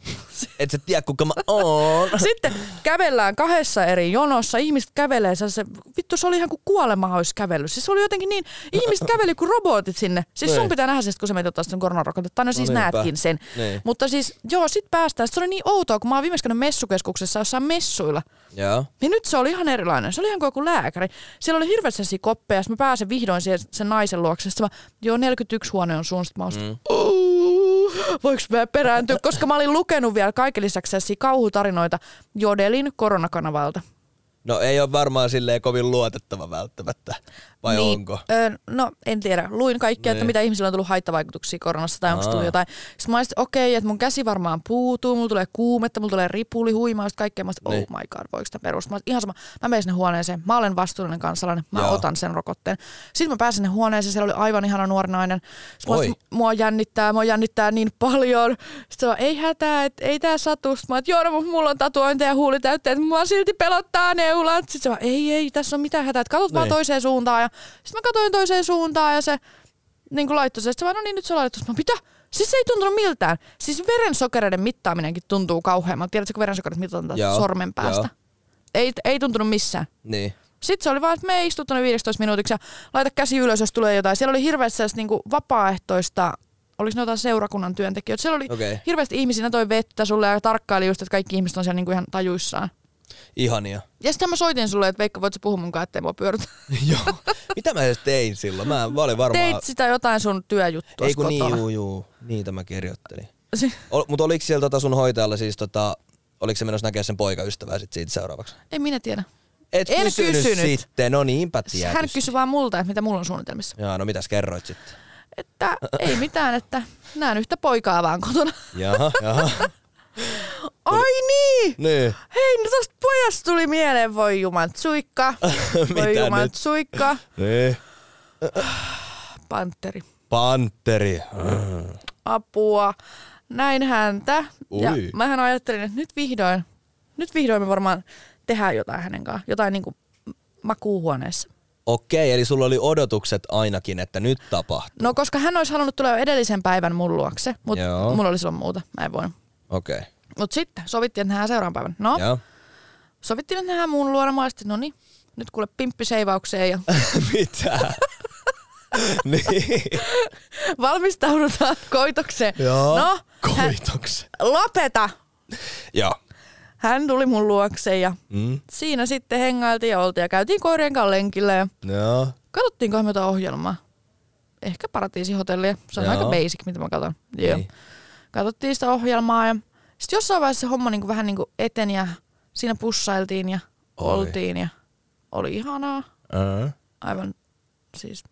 (laughs) Et sä tiedä kuka mä oon. (laughs) Sitten kävellään kahdessa eri jonossa, ihmiset kävelee se, vittu se oli ihan kuin kuolema olisi kävellyt. Siis se oli jotenkin niin, ihmiset käveli kuin robotit sinne. Siis sun Niin. pitää nähdä se, kun sä menet ottaa sen koronarokotetta. No siis niinpä. näetkin sen. Niin. Mutta siis joo, sit päästään. Se oli niin outoa, kun mä oon viimeksi käynyt messukeskuksessa jossain messuilla. Joo. Niin nyt se oli ihan erilainen. Se oli ihan kuin joku lääkäri. Siellä oli hirveästi sellaisia koppeja. Mä pääsen vihdoin siihen sen naisen luokse. Sitten mä, joo 41 huone on sun. Sitten mä oon mm. Voiko mä perääntyä? Koska mä olin lukenut vielä kaiken lisäksi kauhutarinoita Jodelin koronakanavalta. No ei ole varmaan silleen kovin luotettava välttämättä. Vai niin, onko? Ö, no en tiedä. Luin kaikkea, että Niin. mitä ihmisillä on tullut haittavaikutuksia koronassa tai onko tullut jotain. Sitten mä että okei, että mun käsi varmaan puutuu, mulla tulee kuumetta, mulla tulee ripuli, huimausta, kaikkea. Mä olin, Niin. oh my god, voiko sitä perustaa? Mä olin, ihan sama. Mä menen sinne huoneeseen, mä olen vastuullinen kansalainen, mä Joo. otan sen rokotteen. Sitten mä pääsen sinne huoneeseen, siellä oli aivan ihana nuori nainen. Sitten mä että mua jännittää, mua jännittää niin paljon. Sitten on, ei hätää, että ei tää satu. Sitten mä että joo, no, mutta mulla on tatuointeja ja huulitäytteet, mua silti pelottaa neulat. Sitten on, ei, ei, tässä on mitään hätää, että katsot vaan Niin. toiseen suuntaan. Ja sitten mä katsoin toiseen suuntaan ja se niin kuin laittoi se. Sitten se vaan, no niin, nyt se. Sitten Mä, mitä? Siis se ei tuntunut miltään. Siis verensokereiden mittaaminenkin tuntuu kauheammalta. Tiedätkö, kun verensokerit mitataan Joo, sormen päästä? Ei, ei tuntunut missään. Niin. Sitten se oli vaan, että me istu tuonne 15 minuutiksi ja laita käsi ylös, jos tulee jotain. Siellä oli hirveästi sellaista niin vapaaehtoista, oliko ne jotain seurakunnan työntekijöitä. Siellä oli Okei. hirveästi ihmisiä, toi vettä sulle ja tarkkaili just, että kaikki ihmiset on siellä niin kuin ihan tajuissaan. Ihania. Ja sitten mä soitin sulle, että Veikka, voit sä puhua mun kanssa, ettei mua pyöritä. (laughs) Joo. Mitä mä edes tein silloin? Mä, mä olin varmaan... Teit sitä jotain sun työjuttua Ei kun niin, juu, juu. Niitä mä kirjoittelin. Si- Ol, mutta oliko siellä tota sun hoitajalla siis tota, oliko se menossa näkee sen poikaystävää sit siitä seuraavaksi? Ei minä tiedä. Et En kysynyt, kysynyt. sitten, no niinpä tietysti. Hän kysyi vaan multa, että mitä mulla on suunnitelmissa. Jaa, no mitäs kerroit sitten? Että ei mitään, että näen yhtä poikaa vaan kotona. Jaha, jaha. (laughs) Ai niin! niin. Hei, no tosta pojasta tuli mieleen, voi jumat suikka. (laughs) Voi nyt? suikka. Niin. Panteri. Panteri. Apua. Näin häntä. Ja Ui. mähän ajattelin, että nyt vihdoin, nyt vihdoin me varmaan tehdään jotain hänen kanssaan. Jotain niinku makuuhuoneessa. Okei, eli sulla oli odotukset ainakin, että nyt tapahtuu. No koska hän olisi halunnut tulla jo edellisen päivän mun luokse, mutta mulla oli silloin muuta. Mä en voinut. Okei. Mutta sitten sovittiin, että nähdään seuraavan päivän. No, Joo. sovittiin, että nähdään mun luona. Mä olin sitten, no niin, nyt kuule pimppiseivaukseen ja (laughs) Mitä? (laughs) niin. valmistaudutaan koitokseen. Joo. No, Koitoksen. Lopeta! Joo. Hän tuli mun luokse ja Mm. siinä sitten hengailtiin ja oltiin ja käytiin koirien kanssa lenkillä ja Joo. katsottiinko me jotain ohjelmaa. Ehkä Paratiisihotellia. Se on Joo. aika basic, mitä mä katson. Joo. Niin. Katsottiin sitä ohjelmaa ja sitten jossain vaiheessa se homma niinku vähän niinku eteni ja siinä pussailtiin ja Oi. oltiin ja oli ihanaa. Uh. Aivan siis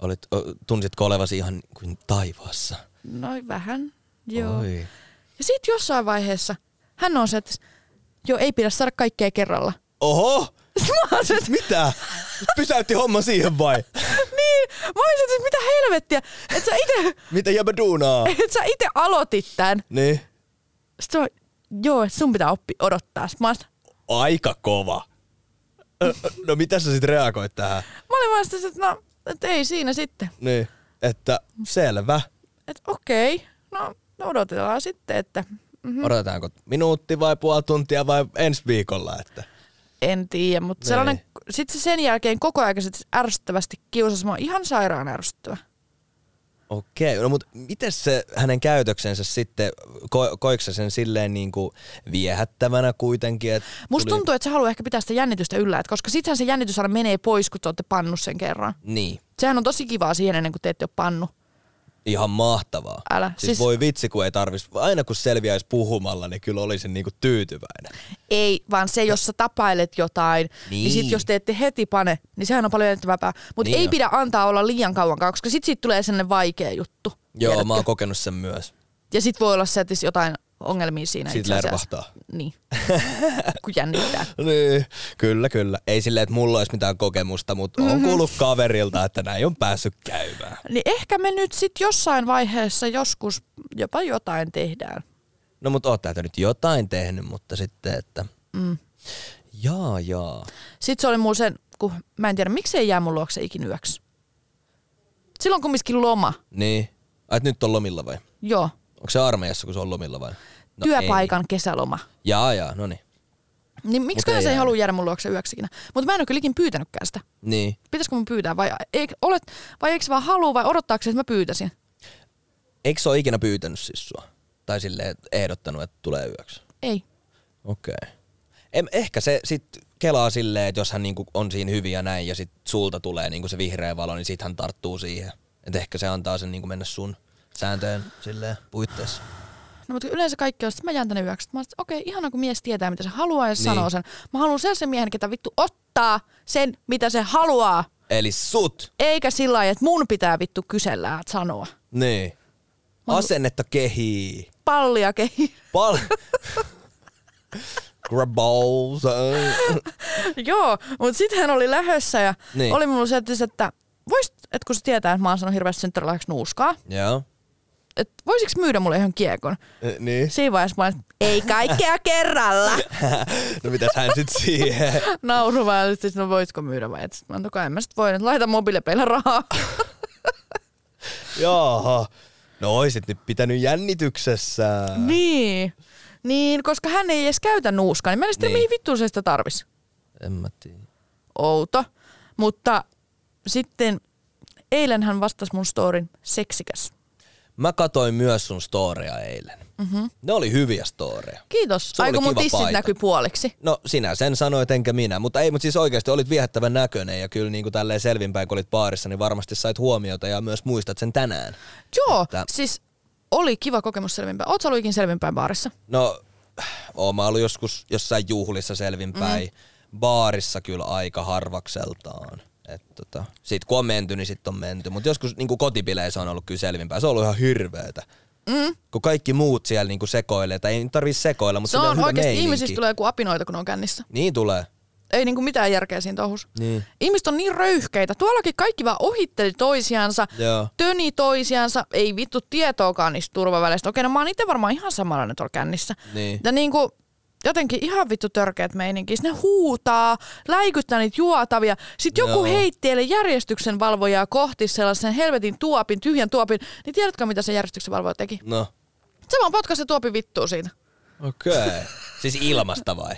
Olit, o, tunsitko olevasi ihan kuin taivaassa? noin vähän. Joo. Oi. Ja sitten jossain vaiheessa hän on se, että joo, ei pidä saada kaikkea kerralla. Oho! Mä se, että Mitä? Pysäytti homma siihen vai? (laughs) niin, mä olin se, että mitä helvettiä, että sä ite, Mitä jäbä duunaa? (laughs) että sä ite aloitit tän. Niin. Sitten mä, joo, sun pitää oppi odottaa. Sitten mä, olin Aika kova. No mitä sä sit reagoit tähän? mä olin vaan sitä, että no, että ei siinä sitten. Niin. Että selvä. Että okei, no odotellaan sitten, että Mm. Odotetaanko minuutti vai puoli tuntia vai ensi viikolla? Että? en tiedä, mutta Niin. sellainen, sitten se sen jälkeen koko ajan sit ärsyttävästi kiusasi mua ihan sairaan ärsyttävä. Okei, no mutta miten se hänen käytöksensä sitten, ko, koiko sä sen silleen niin kuin viehättävänä kuitenkin? Että Musta tuntuu, että se haluaa ehkä pitää sitä jännitystä yllä, että koska sittenhän se jännitys aina menee pois, kun te olette pannut sen kerran. Niin, Sehän on tosi kivaa siihen ennen kuin te ette ole pannu. Ihan mahtavaa. Älä. Siis, Siis- voi vitsi, kun ei tarvis, aina kun selviäisi puhumalla, niin kyllä olisin niinku tyytyväinen. Ei, vaan se, jos sä tapailet jotain, niin, Niin. niin sit jos te ette heti pane, niin sehän on paljon jännittävämpää. Mutta Niin ei on. pidä antaa olla liian kauan, koska sit siitä tulee sellainen vaikea juttu. Joo, tiedätkö? mä oon kokenut sen myös. Ja sit voi olla se, että jotain ongelmia siinä Sit itse asiassa. lervahtaa. Niin, (laughs) kun jännittää. Niin, kyllä, kyllä. Ei silleen, että mulla olisi mitään kokemusta, mutta Mhm. on kuullut kaverilta, että näin on päässyt käymään. Niin ehkä me nyt sit jossain vaiheessa joskus jopa jotain tehdään. No mutta oot täältä nyt jotain tehnyt, mutta sitten, että Mm. jaa, jaa. Sitten se oli mulla sen, kun mä en tiedä, miksi ei jää mun luokse ikin yöksi. Silloin kumminkin loma. Niin. Ai, nyt on lomilla vai? Joo. Onko se armeijassa, kun se on lomilla vai? No Työpaikan ei. kesäloma. Ei. Jaa, jaa, no niin. Niin miksi ei se ei halua jäädä mun luokse yöksi ikinä? Mutta mä en ole kyllä ikin pyytänytkään sitä. Niin. Pitäisikö mun pyytää vai, eik, olet, vai eikö vaan halua vai odottaako se, että mä pyytäisin? Eikö se ole ikinä pyytänyt siis sua? Tai silleen ehdottanut, että tulee yöksi? Ei. Okei. Okay. Ehkä se sit kelaa silleen, että jos hän niinku on siinä hyvin ja näin ja sit sulta tulee niinku se vihreä valo, niin sit hän tarttuu siihen. Et ehkä se antaa sen niinku mennä sun sääntöjen silleen puitteissa. No mutta yleensä kaikki on, että mä jään tänne yöksi. Mä että okei, ihana kun mies tietää, mitä se haluaa ja Niin. sanoo sen. Mä haluan sellaisen miehen, ketä vittu ottaa sen, mitä se haluaa. Eli sut! Eikä sillä lailla, että mun pitää vittu kysellä, että sanoa. Niin. Asennetta kehii. Pallia kehi. Pal... (laughs) Grabballs. (laughs) Joo, mutta sitten hän oli lähössä ja Niin. oli mulla se, että, että vois, että kun se tietää, että mä oon sanonut hirveästi nuuskaa, Joo. Että voisiko myydä mulle ihan kiekon? Eh, Niin. Siinä vaiheessa mä olin, ei kaikkea kerralla. (laughs) no mitäs hän sit siihen? (laughs) Nauru vaan, että no voitko myydä vai? Sitten mä antoin, en mä sit voi, että laita mobiilepeillä rahaa. (laughs) Jaha. No oisit nyt pitänyt jännityksessä. niin. Niin, koska hän ei edes käytä nuuskaa, niin mä en Niin. mihin vittuun se sitä tarvis. En mä tiedä. Outo. Mutta sitten eilen hän vastasi mun storin seksikäs. Mä katoin myös sun storeja eilen. Mm-hmm. Ne oli hyviä storeja. Kiitos. Se oli Aiko mun tissit paita. näkyy puoliksi. No sinä sen sanoit enkä minä, mutta ei, mutta siis oikeasti olit viehättävän näköinen ja kyllä niin kuin tälleen selvinpäin kun olit baarissa, niin varmasti sait huomiota ja myös muistat sen tänään. Joo, Että- siis oli kiva kokemus selvinpäin. Ootko ollut ikin selvinpäin baarissa? No, oon mä ollut joskus jossain juhlissa selvinpäin, mm. baarissa kyllä aika harvakseltaan. Et tota, sit kun on menty, niin sit on menty. Mutta joskus niin kotipileissä on ollut kyllä selvinpäin. Se on ollut ihan hirveetä. Mm. Kun kaikki muut siellä niin sekoilee, tai ei tarvii sekoilla, mutta Se on hyvä oikeasti, ihmisistä tulee kuin apinoita, kun on kännissä. Niin tulee. Ei niinku mitään järkeä siinä touhus. Niin. Ihmiset on niin röyhkeitä. Tuollakin kaikki vaan ohitteli toisiansa, Joo. töni toisiansa, ei vittu tietoakaan niistä turvaväleistä. Okei, no mä oon itse varmaan ihan samanlainen tuolla kännissä. Niin. Ja niinku, jotenkin ihan vittu törkeät meininki. Ne huutaa, läikyttää niitä juotavia. Sitten joku Joo. heitti järjestyksen valvojaa kohti sellaisen helvetin tuopin, tyhjän tuopin. Niin tiedätkö, mitä se järjestyksen valvoja teki? No. Se vaan potkasi se tuopin vittuun siitä. Okei. Okay. siis ilmasta vai?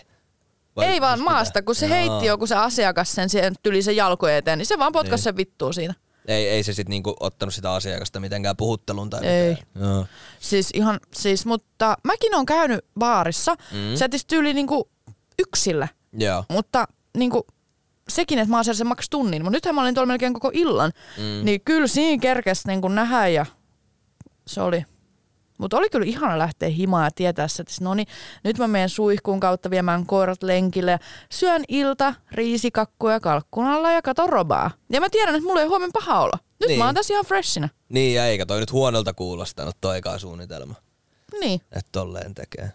vai Ei vaan maasta, kun se Jaa. heitti joku se asiakas sen siihen tyli sen jalkojen eteen, niin se vaan potkasi Niin. sen vittuun siitä. Ei, ei se sitten niinku ottanut sitä asiakasta mitenkään puhuttelun tai Ei. mitään. Joo. Siis ihan, siis, mutta mäkin on käynyt baarissa. Mm. Se tietysti tyyli niinku yksillä, Joo. mutta niinku, sekin, että mä oon siellä sen maks tunnin. Mutta nythän mä olin tuolla melkein koko illan. Mm. Niin kyllä siinä kerkes niinku nähdä ja se oli. Mutta oli kyllä ihana lähteä himaan ja tietää se, että no niin, nyt mä menen suihkuun kautta viemään koirat lenkille ja syön ilta, riisikakkuja kalkkunalla ja katon robaa. Ja mä tiedän, että mulla ei huomenna paha olo. Nyt Niin. mä oon tässä ihan freshinä. Niin, ja eikä toi nyt huonolta kuulostanut toikaan suunnitelma, Niin. että tolleen tekee.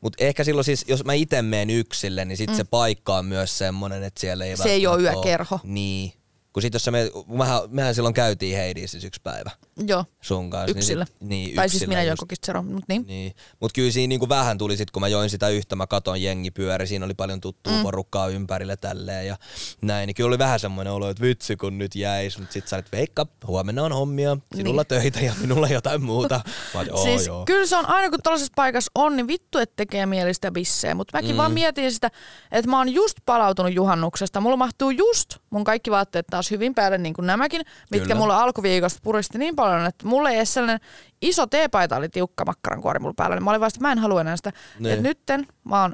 Mutta ehkä silloin siis, jos mä itse menen yksille, niin sit mm. se paikka on myös semmonen, että siellä ei Se ei välttämättä yökerho. Niin. Kun sit jos sä menet, mehän, mehän silloin käytiin Heidissä siis yksi päivä Joo. sun kanssa. Yksillä. Niin, sit, niin tai siis minä join kokistero, mutta niin. Niin. Mutta kyllä siinä niinku vähän tuli sit, kun mä join sitä yhtä, mä katon jengi pyöri, siinä oli paljon tuttua mm. porukkaa ympärillä tälleen ja näin. Niin kyllä oli vähän semmoinen olo, että vitsi kun nyt jäis, mutta sit sä olet veikka, huomenna on hommia, sinulla niin. töitä ja minulla jotain muuta. Mä joo, (laughs) siis joo. kyllä se on aina kun tällaisessa paikassa on, niin vittu, että tekee mielistä bissejä. Mutta mäkin mm. vaan mietin sitä, että mä oon just palautunut juhannuksesta. Mulla mahtuu just mun kaikki vaatteet taas hyvin päälle, niin kuin nämäkin, mitkä Kyllä. mulla alkuviikosta puristi niin paljon, että mulla ei edes sellainen iso teepaita oli tiukka makkarankuori mulla päällä. Niin mä olin vasta, mä en halua enää sitä. Niin. Että nytten mä, oon,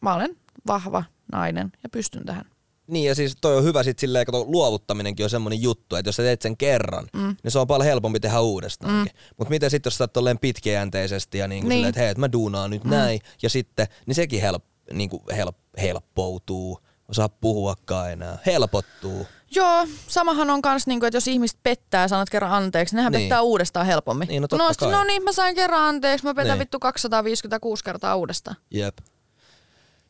mä olen vahva nainen ja pystyn tähän. Niin ja siis toi on hyvä sit silleen, kato, luovuttaminenkin on semmonen juttu, että jos sä teet sen kerran, mm. niin se on paljon helpompi tehdä uudestaankin. Mm. Mutta miten sitten jos sä oot pitkäjänteisesti ja niin kuin Niin. silleen, että hei, et mä duunaan nyt mm. näin, ja sitten, niin sekin help, niin kuin help, helppoutuu, osaa puhuakaan enää, helpottuu. Joo, samahan on kans, niinku, että jos ihmiset pettää ja sanot kerran anteeksi, nehän Niin. pettää uudestaan helpommin. Niin, no totta no, kai. no niin, mä sain kerran anteeksi, mä petän Niin. vittu 256 kertaa uudestaan. Jep.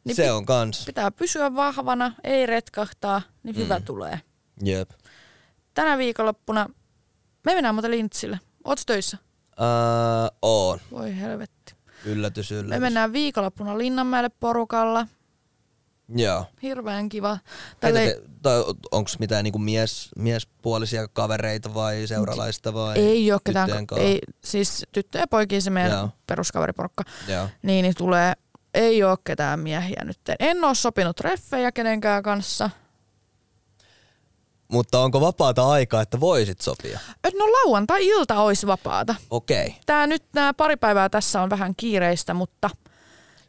Niin se on kans. Pitää pysyä vahvana, ei retkahtaa, niin mm. hyvä tulee. Jep. Tänä viikonloppuna me mennään muuten lintsille. Oots töissä? Uh, on. Voi helvetti. Yllätys, yllätys. Me mennään viikonloppuna Linnanmäelle porukalla. Joo. Hirveän kiva. Tälle... Onko mitään niinku mies, miespuolisia kavereita vai seuralaista vai Ei ole ketään, ei, siis tyttöjä ja poikia se meidän Joo. Peruskaveriporukka. Joo. Niin, niin tulee, ei ole ketään miehiä nyt. En ole sopinut treffejä kenenkään kanssa. Mutta onko vapaata aikaa, että voisit sopia? Et no lauantai-ilta olisi vapaata. Okei. Tää nyt nämä pari päivää tässä on vähän kiireistä, mutta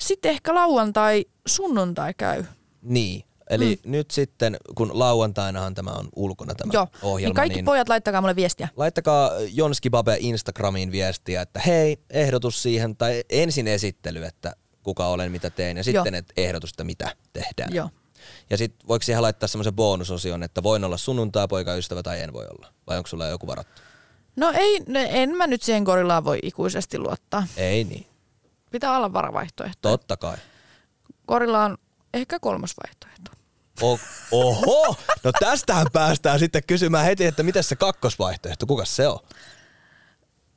sitten ehkä lauantai, sunnuntai käy. Niin. Eli mm. nyt sitten, kun lauantainahan tämä on ulkona tämä Joo, ohjelma, niin kaikki niin pojat laittakaa mulle viestiä. laittakaa Jonski Babe Instagramiin viestiä, että hei, ehdotus siihen, tai ensin esittely, että kuka olen, mitä teen, ja sitten et ehdotus, että mitä tehdään. Joo. Ja sitten voiko siihen laittaa semmoisen bonusosion, että voin olla sunnuntai poikaystävä tai en voi olla? Vai onko sulla joku varattu? No ei, en mä nyt siihen gorillaan voi ikuisesti luottaa. Ei niin. Pitää olla varavaihtoehto. Totta kai. Gorilla on ehkä kolmas vaihtoehto. O- Oho! No tästähän päästään sitten kysymään heti, että miten se kakkosvaihtoehto, kuka se on?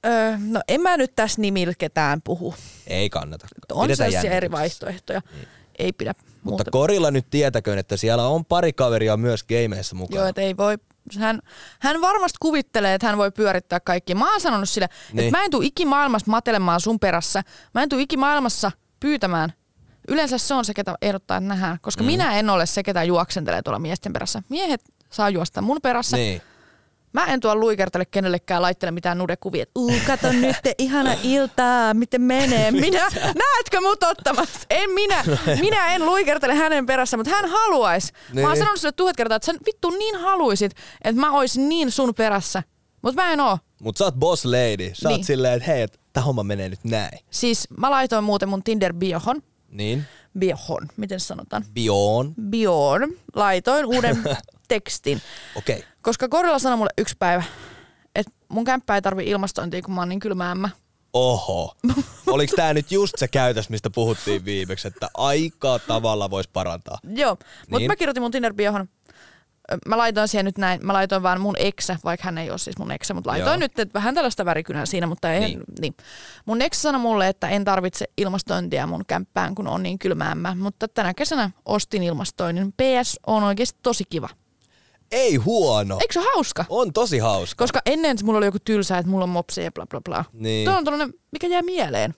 Öö, no en mä nyt tässä nimillä ketään puhu. Ei kannata. On sellaisia eri vaihtoehtoja. Ei pidä Mutta muuta. Korilla nyt tietäköön, että siellä on pari kaveria myös gameissa mukana. Joo, että ei voi. Hän, hän varmasti kuvittelee, että hän voi pyörittää kaikki. Mä oon sanonut sille, Niin. että mä en tuu ikimaailmassa matelemaan sun perässä. Mä en tuu ikimaailmassa pyytämään. Yleensä se on se, ketä ehdottaa, että nähdään. Koska mm. minä en ole se, ketä juoksentelee tuolla miesten perässä. Miehet saa juosta mun perässä. Niin. Mä en tuolla luikertele kenellekään laittele mitään nudekuvia. että Uu, kato (laughs) nyt, ihana iltaa, miten menee. Minä, näetkö mut ottamassa? En minä. Minä en luikertele hänen perässä, mutta hän haluaisi. Mä oon Niin. sanonut sille tuhat kertaa, että sä vittu niin haluisit, että mä oisin niin sun perässä. Mutta mä en oo. Mutta sä oot boss lady. Sä oot Niin. silleen, että hei, tämä homma menee nyt näin. Siis mä laitoin muuten mun Tinder-biohon. Niin. Biohon, miten sanotaan? Bioon. Bioon. Laitoin uuden (laughs) tekstin. Okei. Okay. Koska Korilla sanoi mulle yksi päivä, että mun kämppä ei tarvi ilmastointia, kun mä oon niin kylmä ämmä. Oho. (laughs) Oliko tää nyt just se käytös, mistä puhuttiin viimeksi, että aika tavalla voisi parantaa? Joo, mutta Niin. mä kirjoitin mun Tinder-biohon. Ö, Mä laitoin siihen nyt näin, mä laitoin vaan mun eksä, vaikka hän ei ole siis mun eksä, mutta laitoin Joo. nyt että vähän tällaista värikynää siinä, mutta ei, Niin. niin. niin. Mun eksä sanoi mulle, että en tarvitse ilmastointia mun kämppään, kun on niin kylmäämmä, mutta tänä kesänä ostin ilmastoinnin. PS on oikeasti tosi kiva. Ei huono. Eikö se ole hauska? On tosi hauska. Koska ennen mulla oli joku tylsä, että mulla on mopsi ja bla bla bla. Niin. Tuo on tällainen, mikä jää mieleen.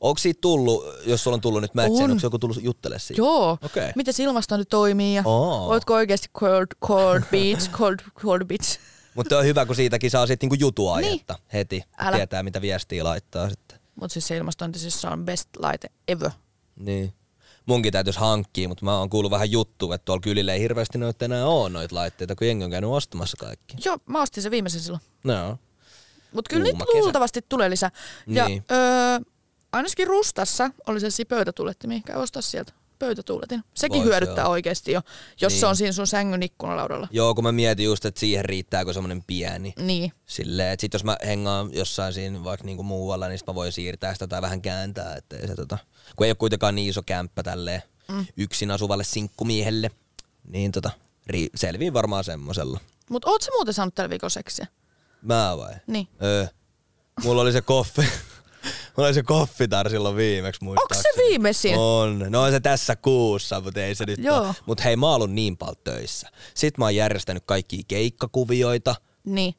Onko siitä tullut, jos sulla on tullut nyt matcheja, On. onko joku tullut juttele siitä? Joo. Okei. Miten se ilmastointi toimii ja Oo. ootko oikeasti cold, cold beach, cold, cold beach. Mutta on hyvä, kun siitäkin saa sitten niinku jutuaihetta Niin. heti. Älä. Tietää, mitä viestiä laittaa sitten. Mutta siis se ilmastointisissa on best laite ever. Niin. Munkin täytyisi hankkia, mutta mä oon kuullut vähän juttua, että tuolla kylillä ei hirveästi noita enää oo noita laitteita, kun jengi on käynyt ostamassa kaikki. Joo, mä ostin sen viimeisen silloin. No. Mutta kyllä niitä luultavasti tulee lisää. Ja Niin. öö, ainakin Rustassa oli sellaisia pöytätuuletti, mihin käy ostaa sieltä pöytätuuletin. Sekin Vois hyödyttää joo. oikeasti jo, jos Niin. se on siinä sun sängyn ikkunalaudalla. Joo, kun mä mietin just, että siihen riittääkö semmonen pieni. Niin. Silleen, että sit jos mä hengaan jossain siinä vaikka niinku muualla, niin sit mä voin siirtää sitä tai vähän kääntää, ettei se tota, kun ei ole kuitenkaan niin iso kämppä tälleen mm. yksin asuvalle sinkkumiehelle, niin tota, ri, selviin varmaan semmosella. Mutta oot sä muuten saanut tällä viikolla seksiä? Mä vai? Niin. Öö. Mulla oli se koffi. (laughs) Mulla oli se koffitar silloin viimeksi Onko muistaakseni. se viimeisin? On. No on se tässä kuussa, mutta ei se nyt Joo. Mutta hei, mä oon niin paljon töissä. Sitten mä oon järjestänyt kaikkia keikkakuvioita. Niin.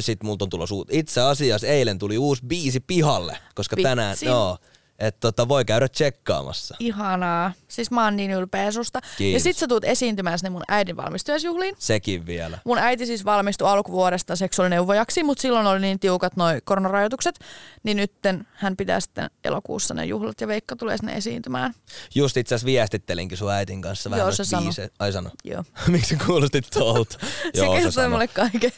Sitten multa on tulossa uut. Itse asiassa eilen tuli uusi biisi pihalle, koska Vitsi. tänään, joo, että tota, voi käydä tsekkaamassa. Ihanaa. Siis mä oon niin ylpeä susta. Ja Kiitos. sit sä tuut esiintymään sinne mun äidin valmistujaisjuhliin. Sekin vielä. Mun äiti siis valmistui alkuvuodesta seksuaalineuvojaksi, mutta silloin oli niin tiukat noi koronarajoitukset, niin nytten hän pitää sitten elokuussa ne juhlat ja Veikka tulee sinne esiintymään. Just itse asiassa viestittelinkin sun äitin kanssa vähän Joo, se sano. biise- Ai sano. Joo. (laughs) Miksi (laughs) se kuulosti tuolta? se kertoi mulle kaiken.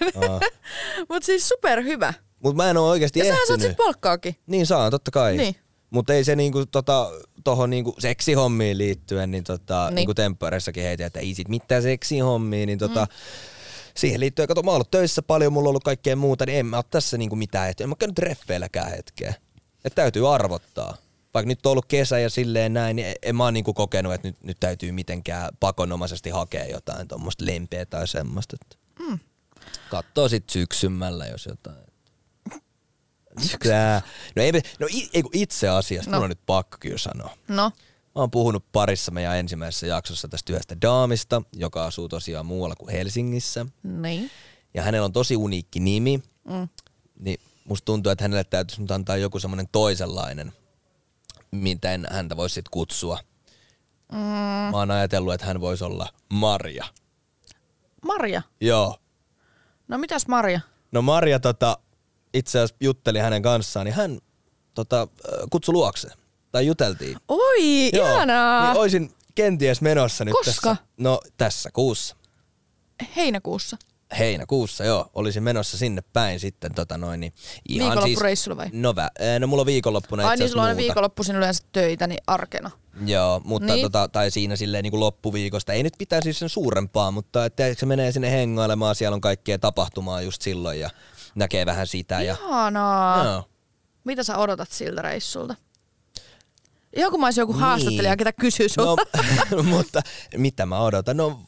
(laughs) Mutta siis super hyvä. Mut mä en oo oikeesti Ja ehtinyt. saat sit palkkaakin. Niin saan, totta kai. Niin. Mutta ei se niinku tota, tohon niinku seksihommiin liittyen, niin tota, Niin. niin. niinku temppareissakin heitin, että ei sit mitään seksihommia, niin tota, mm. siihen liittyen, kato mä oon ollut töissä paljon, mulla on ollut kaikkea muuta, niin en mä oo tässä niinku mitään eteen. En mä käynyt treffeilläkään hetkeä. Et täytyy arvottaa. Vaikka nyt on ollut kesä ja silleen näin, niin en mä oon niinku kokenut, että nyt, nyt täytyy mitenkään pakonomaisesti hakea jotain tuommoista lempeä tai semmoista. Mm. Kattoo sit syksymällä, jos jotain. Tää. No, ei, no itse asiassa, No. mulla on nyt pakko kyllä sanoa. No, Mä oon puhunut parissa meidän ensimmäisessä jaksossa tästä yhdestä daamista, joka asuu tosiaan muualla kuin Helsingissä. niin. Ja hänellä on tosi uniikki nimi. Mm. Niin musta tuntuu, että hänelle täytyisi nyt antaa joku semmoinen toisenlainen, miten häntä voisi sit kutsua. Mm. Mä oon ajatellut, että hän voisi olla Marja. Marja. Joo. No mitäs Marja? No Marja tota, itse asiassa jutteli hänen kanssaan, niin hän tota, kutsui luokse. Tai juteltiin. Oi, ihanaa. Niin oisin kenties menossa nyt Koska? tässä. No tässä kuussa. Heinäkuussa. Heinäkuussa, joo. Olisin menossa sinne päin sitten tota noin. Niin ihan Viikonloppureissulla vai? No, vä, eh, no mulla on viikonloppuna Ai niin, sulla on viikonloppuisin yleensä töitä, niin arkena. Joo, mutta Niin. niin. tota, tai siinä silleen niin kuin loppuviikosta. Ei nyt pitäisi siis sen suurempaa, mutta että se menee sinne hengailemaan, siellä on kaikkea tapahtumaa just silloin ja näkee vähän sitä. Ja, Ihanaa. joo. Mitä sä odotat siltä reissulta? Kun mä olisin joku Niin. haastattelija, ketä kysyy No, sulta. (laughs) mutta mitä mä odotan? No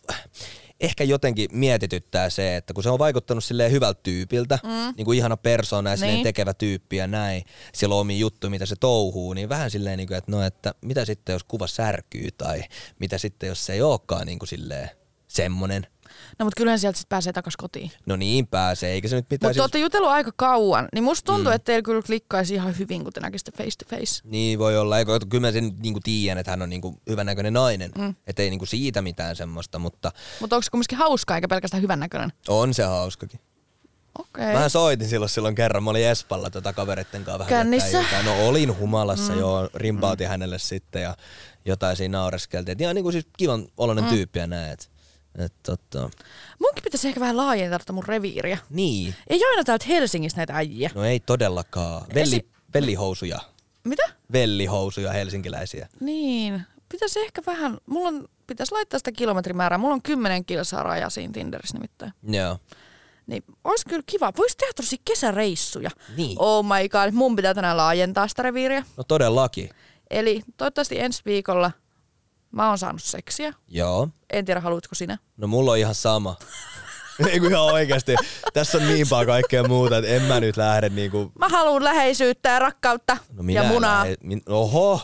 ehkä jotenkin mietityttää se, että kun se on vaikuttanut silleen hyvältä tyypiltä, mm. niin kuin ihana persona ja Niin. tekevä tyyppi ja näin, siellä on omia juttuja, mitä se touhuu, niin vähän silleen, niin kuin, että no, että mitä sitten jos kuva särkyy tai mitä sitten jos se ei olekaan niin kuin silleen semmonen. No mutta kyllähän sieltä sit pääsee takas kotiin. No niin pääsee, eikä se nyt Mutta pitäisi... te olette jutellut aika kauan, niin musta tuntuu, mm. että teillä kyllä klikkaisi ihan hyvin, kun te näkisitte face to face. Niin voi olla, Eikö, kyllä mä sen niinku tiedän, että hän on niinku hyvännäköinen nainen. Mm. Että ei niinku siitä mitään semmoista, mutta Mutta onko se kumminkin hauskaa eikä pelkästään hyvännäköinen? on se hauskakin. Okei. Okay. Mä silloin silloin, silloin kerran, mä olin Espalla tota kavereitten kanssa vähän Kännissä? iltaa. No olin humalassa mm. joo, rimpautin mm. hänelle sitten ja jotain siinä naureskeltiin. Ihan niinku siis kivan oloinen mm. tyyppi ja näin. Et, tota, Munkin pitäisi ehkä vähän laajentaa tätä mun reviiriä. niin, Ei aina täältä Helsingistä näitä äijiä. no ei todellakaan. Velli, Esi- vellihousuja, Mitä? vellihousuja helsinkiläisiä. Niin. Pitäisi ehkä vähän, mulla on, pitäisi laittaa sitä kilometrimäärää. Mulla on 10 kilsaa raja siinä Tinderissä nimittäin. Joo. Niin olisi kyllä kiva. Voisi tehdä tosi kesäreissuja. Niin. Oh my god, mun pitää tänään laajentaa sitä reviiriä. No todellakin. Eli toivottavasti ensi viikolla mä oon saanut seksiä. Joo. En tiedä, haluatko sinä? No mulla on ihan sama. (laughs) Ei kun ihan oikeasti. Tässä on niin paljon kaikkea muuta, että en mä nyt lähde niinku... Mä haluan läheisyyttä ja rakkautta No minä ja munaa. Lähe, min, oho!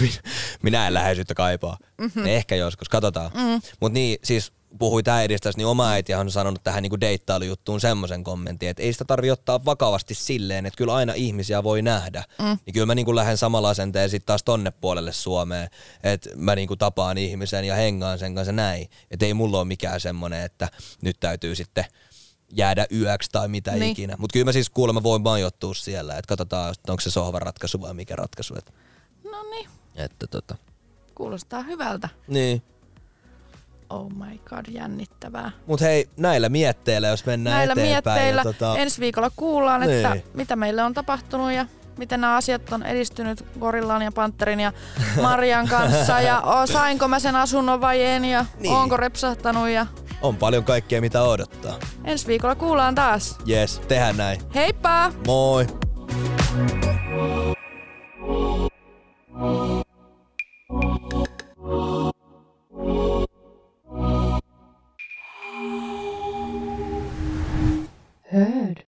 (laughs) minä en läheisyyttä kaipaa. Mm-hmm. Ehkä joskus, katsotaan. Mm. Mut niin, siis puhuit äidistäsi, niin oma äiti on sanonut tähän niinku deittailujuttuun semmoisen kommentin, että ei sitä tarvi ottaa vakavasti silleen, että kyllä aina ihmisiä voi nähdä. Mm. Niin kyllä mä niinku lähden samalla asenteen sitten taas tonne puolelle Suomeen, että mä niinku tapaan ihmisen ja hengaan sen kanssa näin. Että ei mulla ole mikään semmonen, että nyt täytyy sitten jäädä yöksi tai mitä Niin. niin. ikinä. Mutta kyllä mä siis kuulemma voin majoittua siellä, että katsotaan, että onko se sohvan ratkaisu vai mikä ratkaisu. Että, No niin, että tota. kuulostaa hyvältä. Niin oh my god, jännittävää. Mut hei, näillä mietteillä, jos mennään näillä eteenpäin. Mietteillä. Ja tota... Ensi viikolla kuullaan, niin. että mitä meille on tapahtunut ja miten nämä asiat on edistynyt Gorillaan ja Panterin ja Marian kanssa ja o, (laughs) sainko mä sen asunnon vai en ja niin. onko repsahtanut ja... On paljon kaikkea mitä odottaa. Ensi viikolla kuullaan taas. Yes, tehdään näin. Heippa! Moi! Oh heard.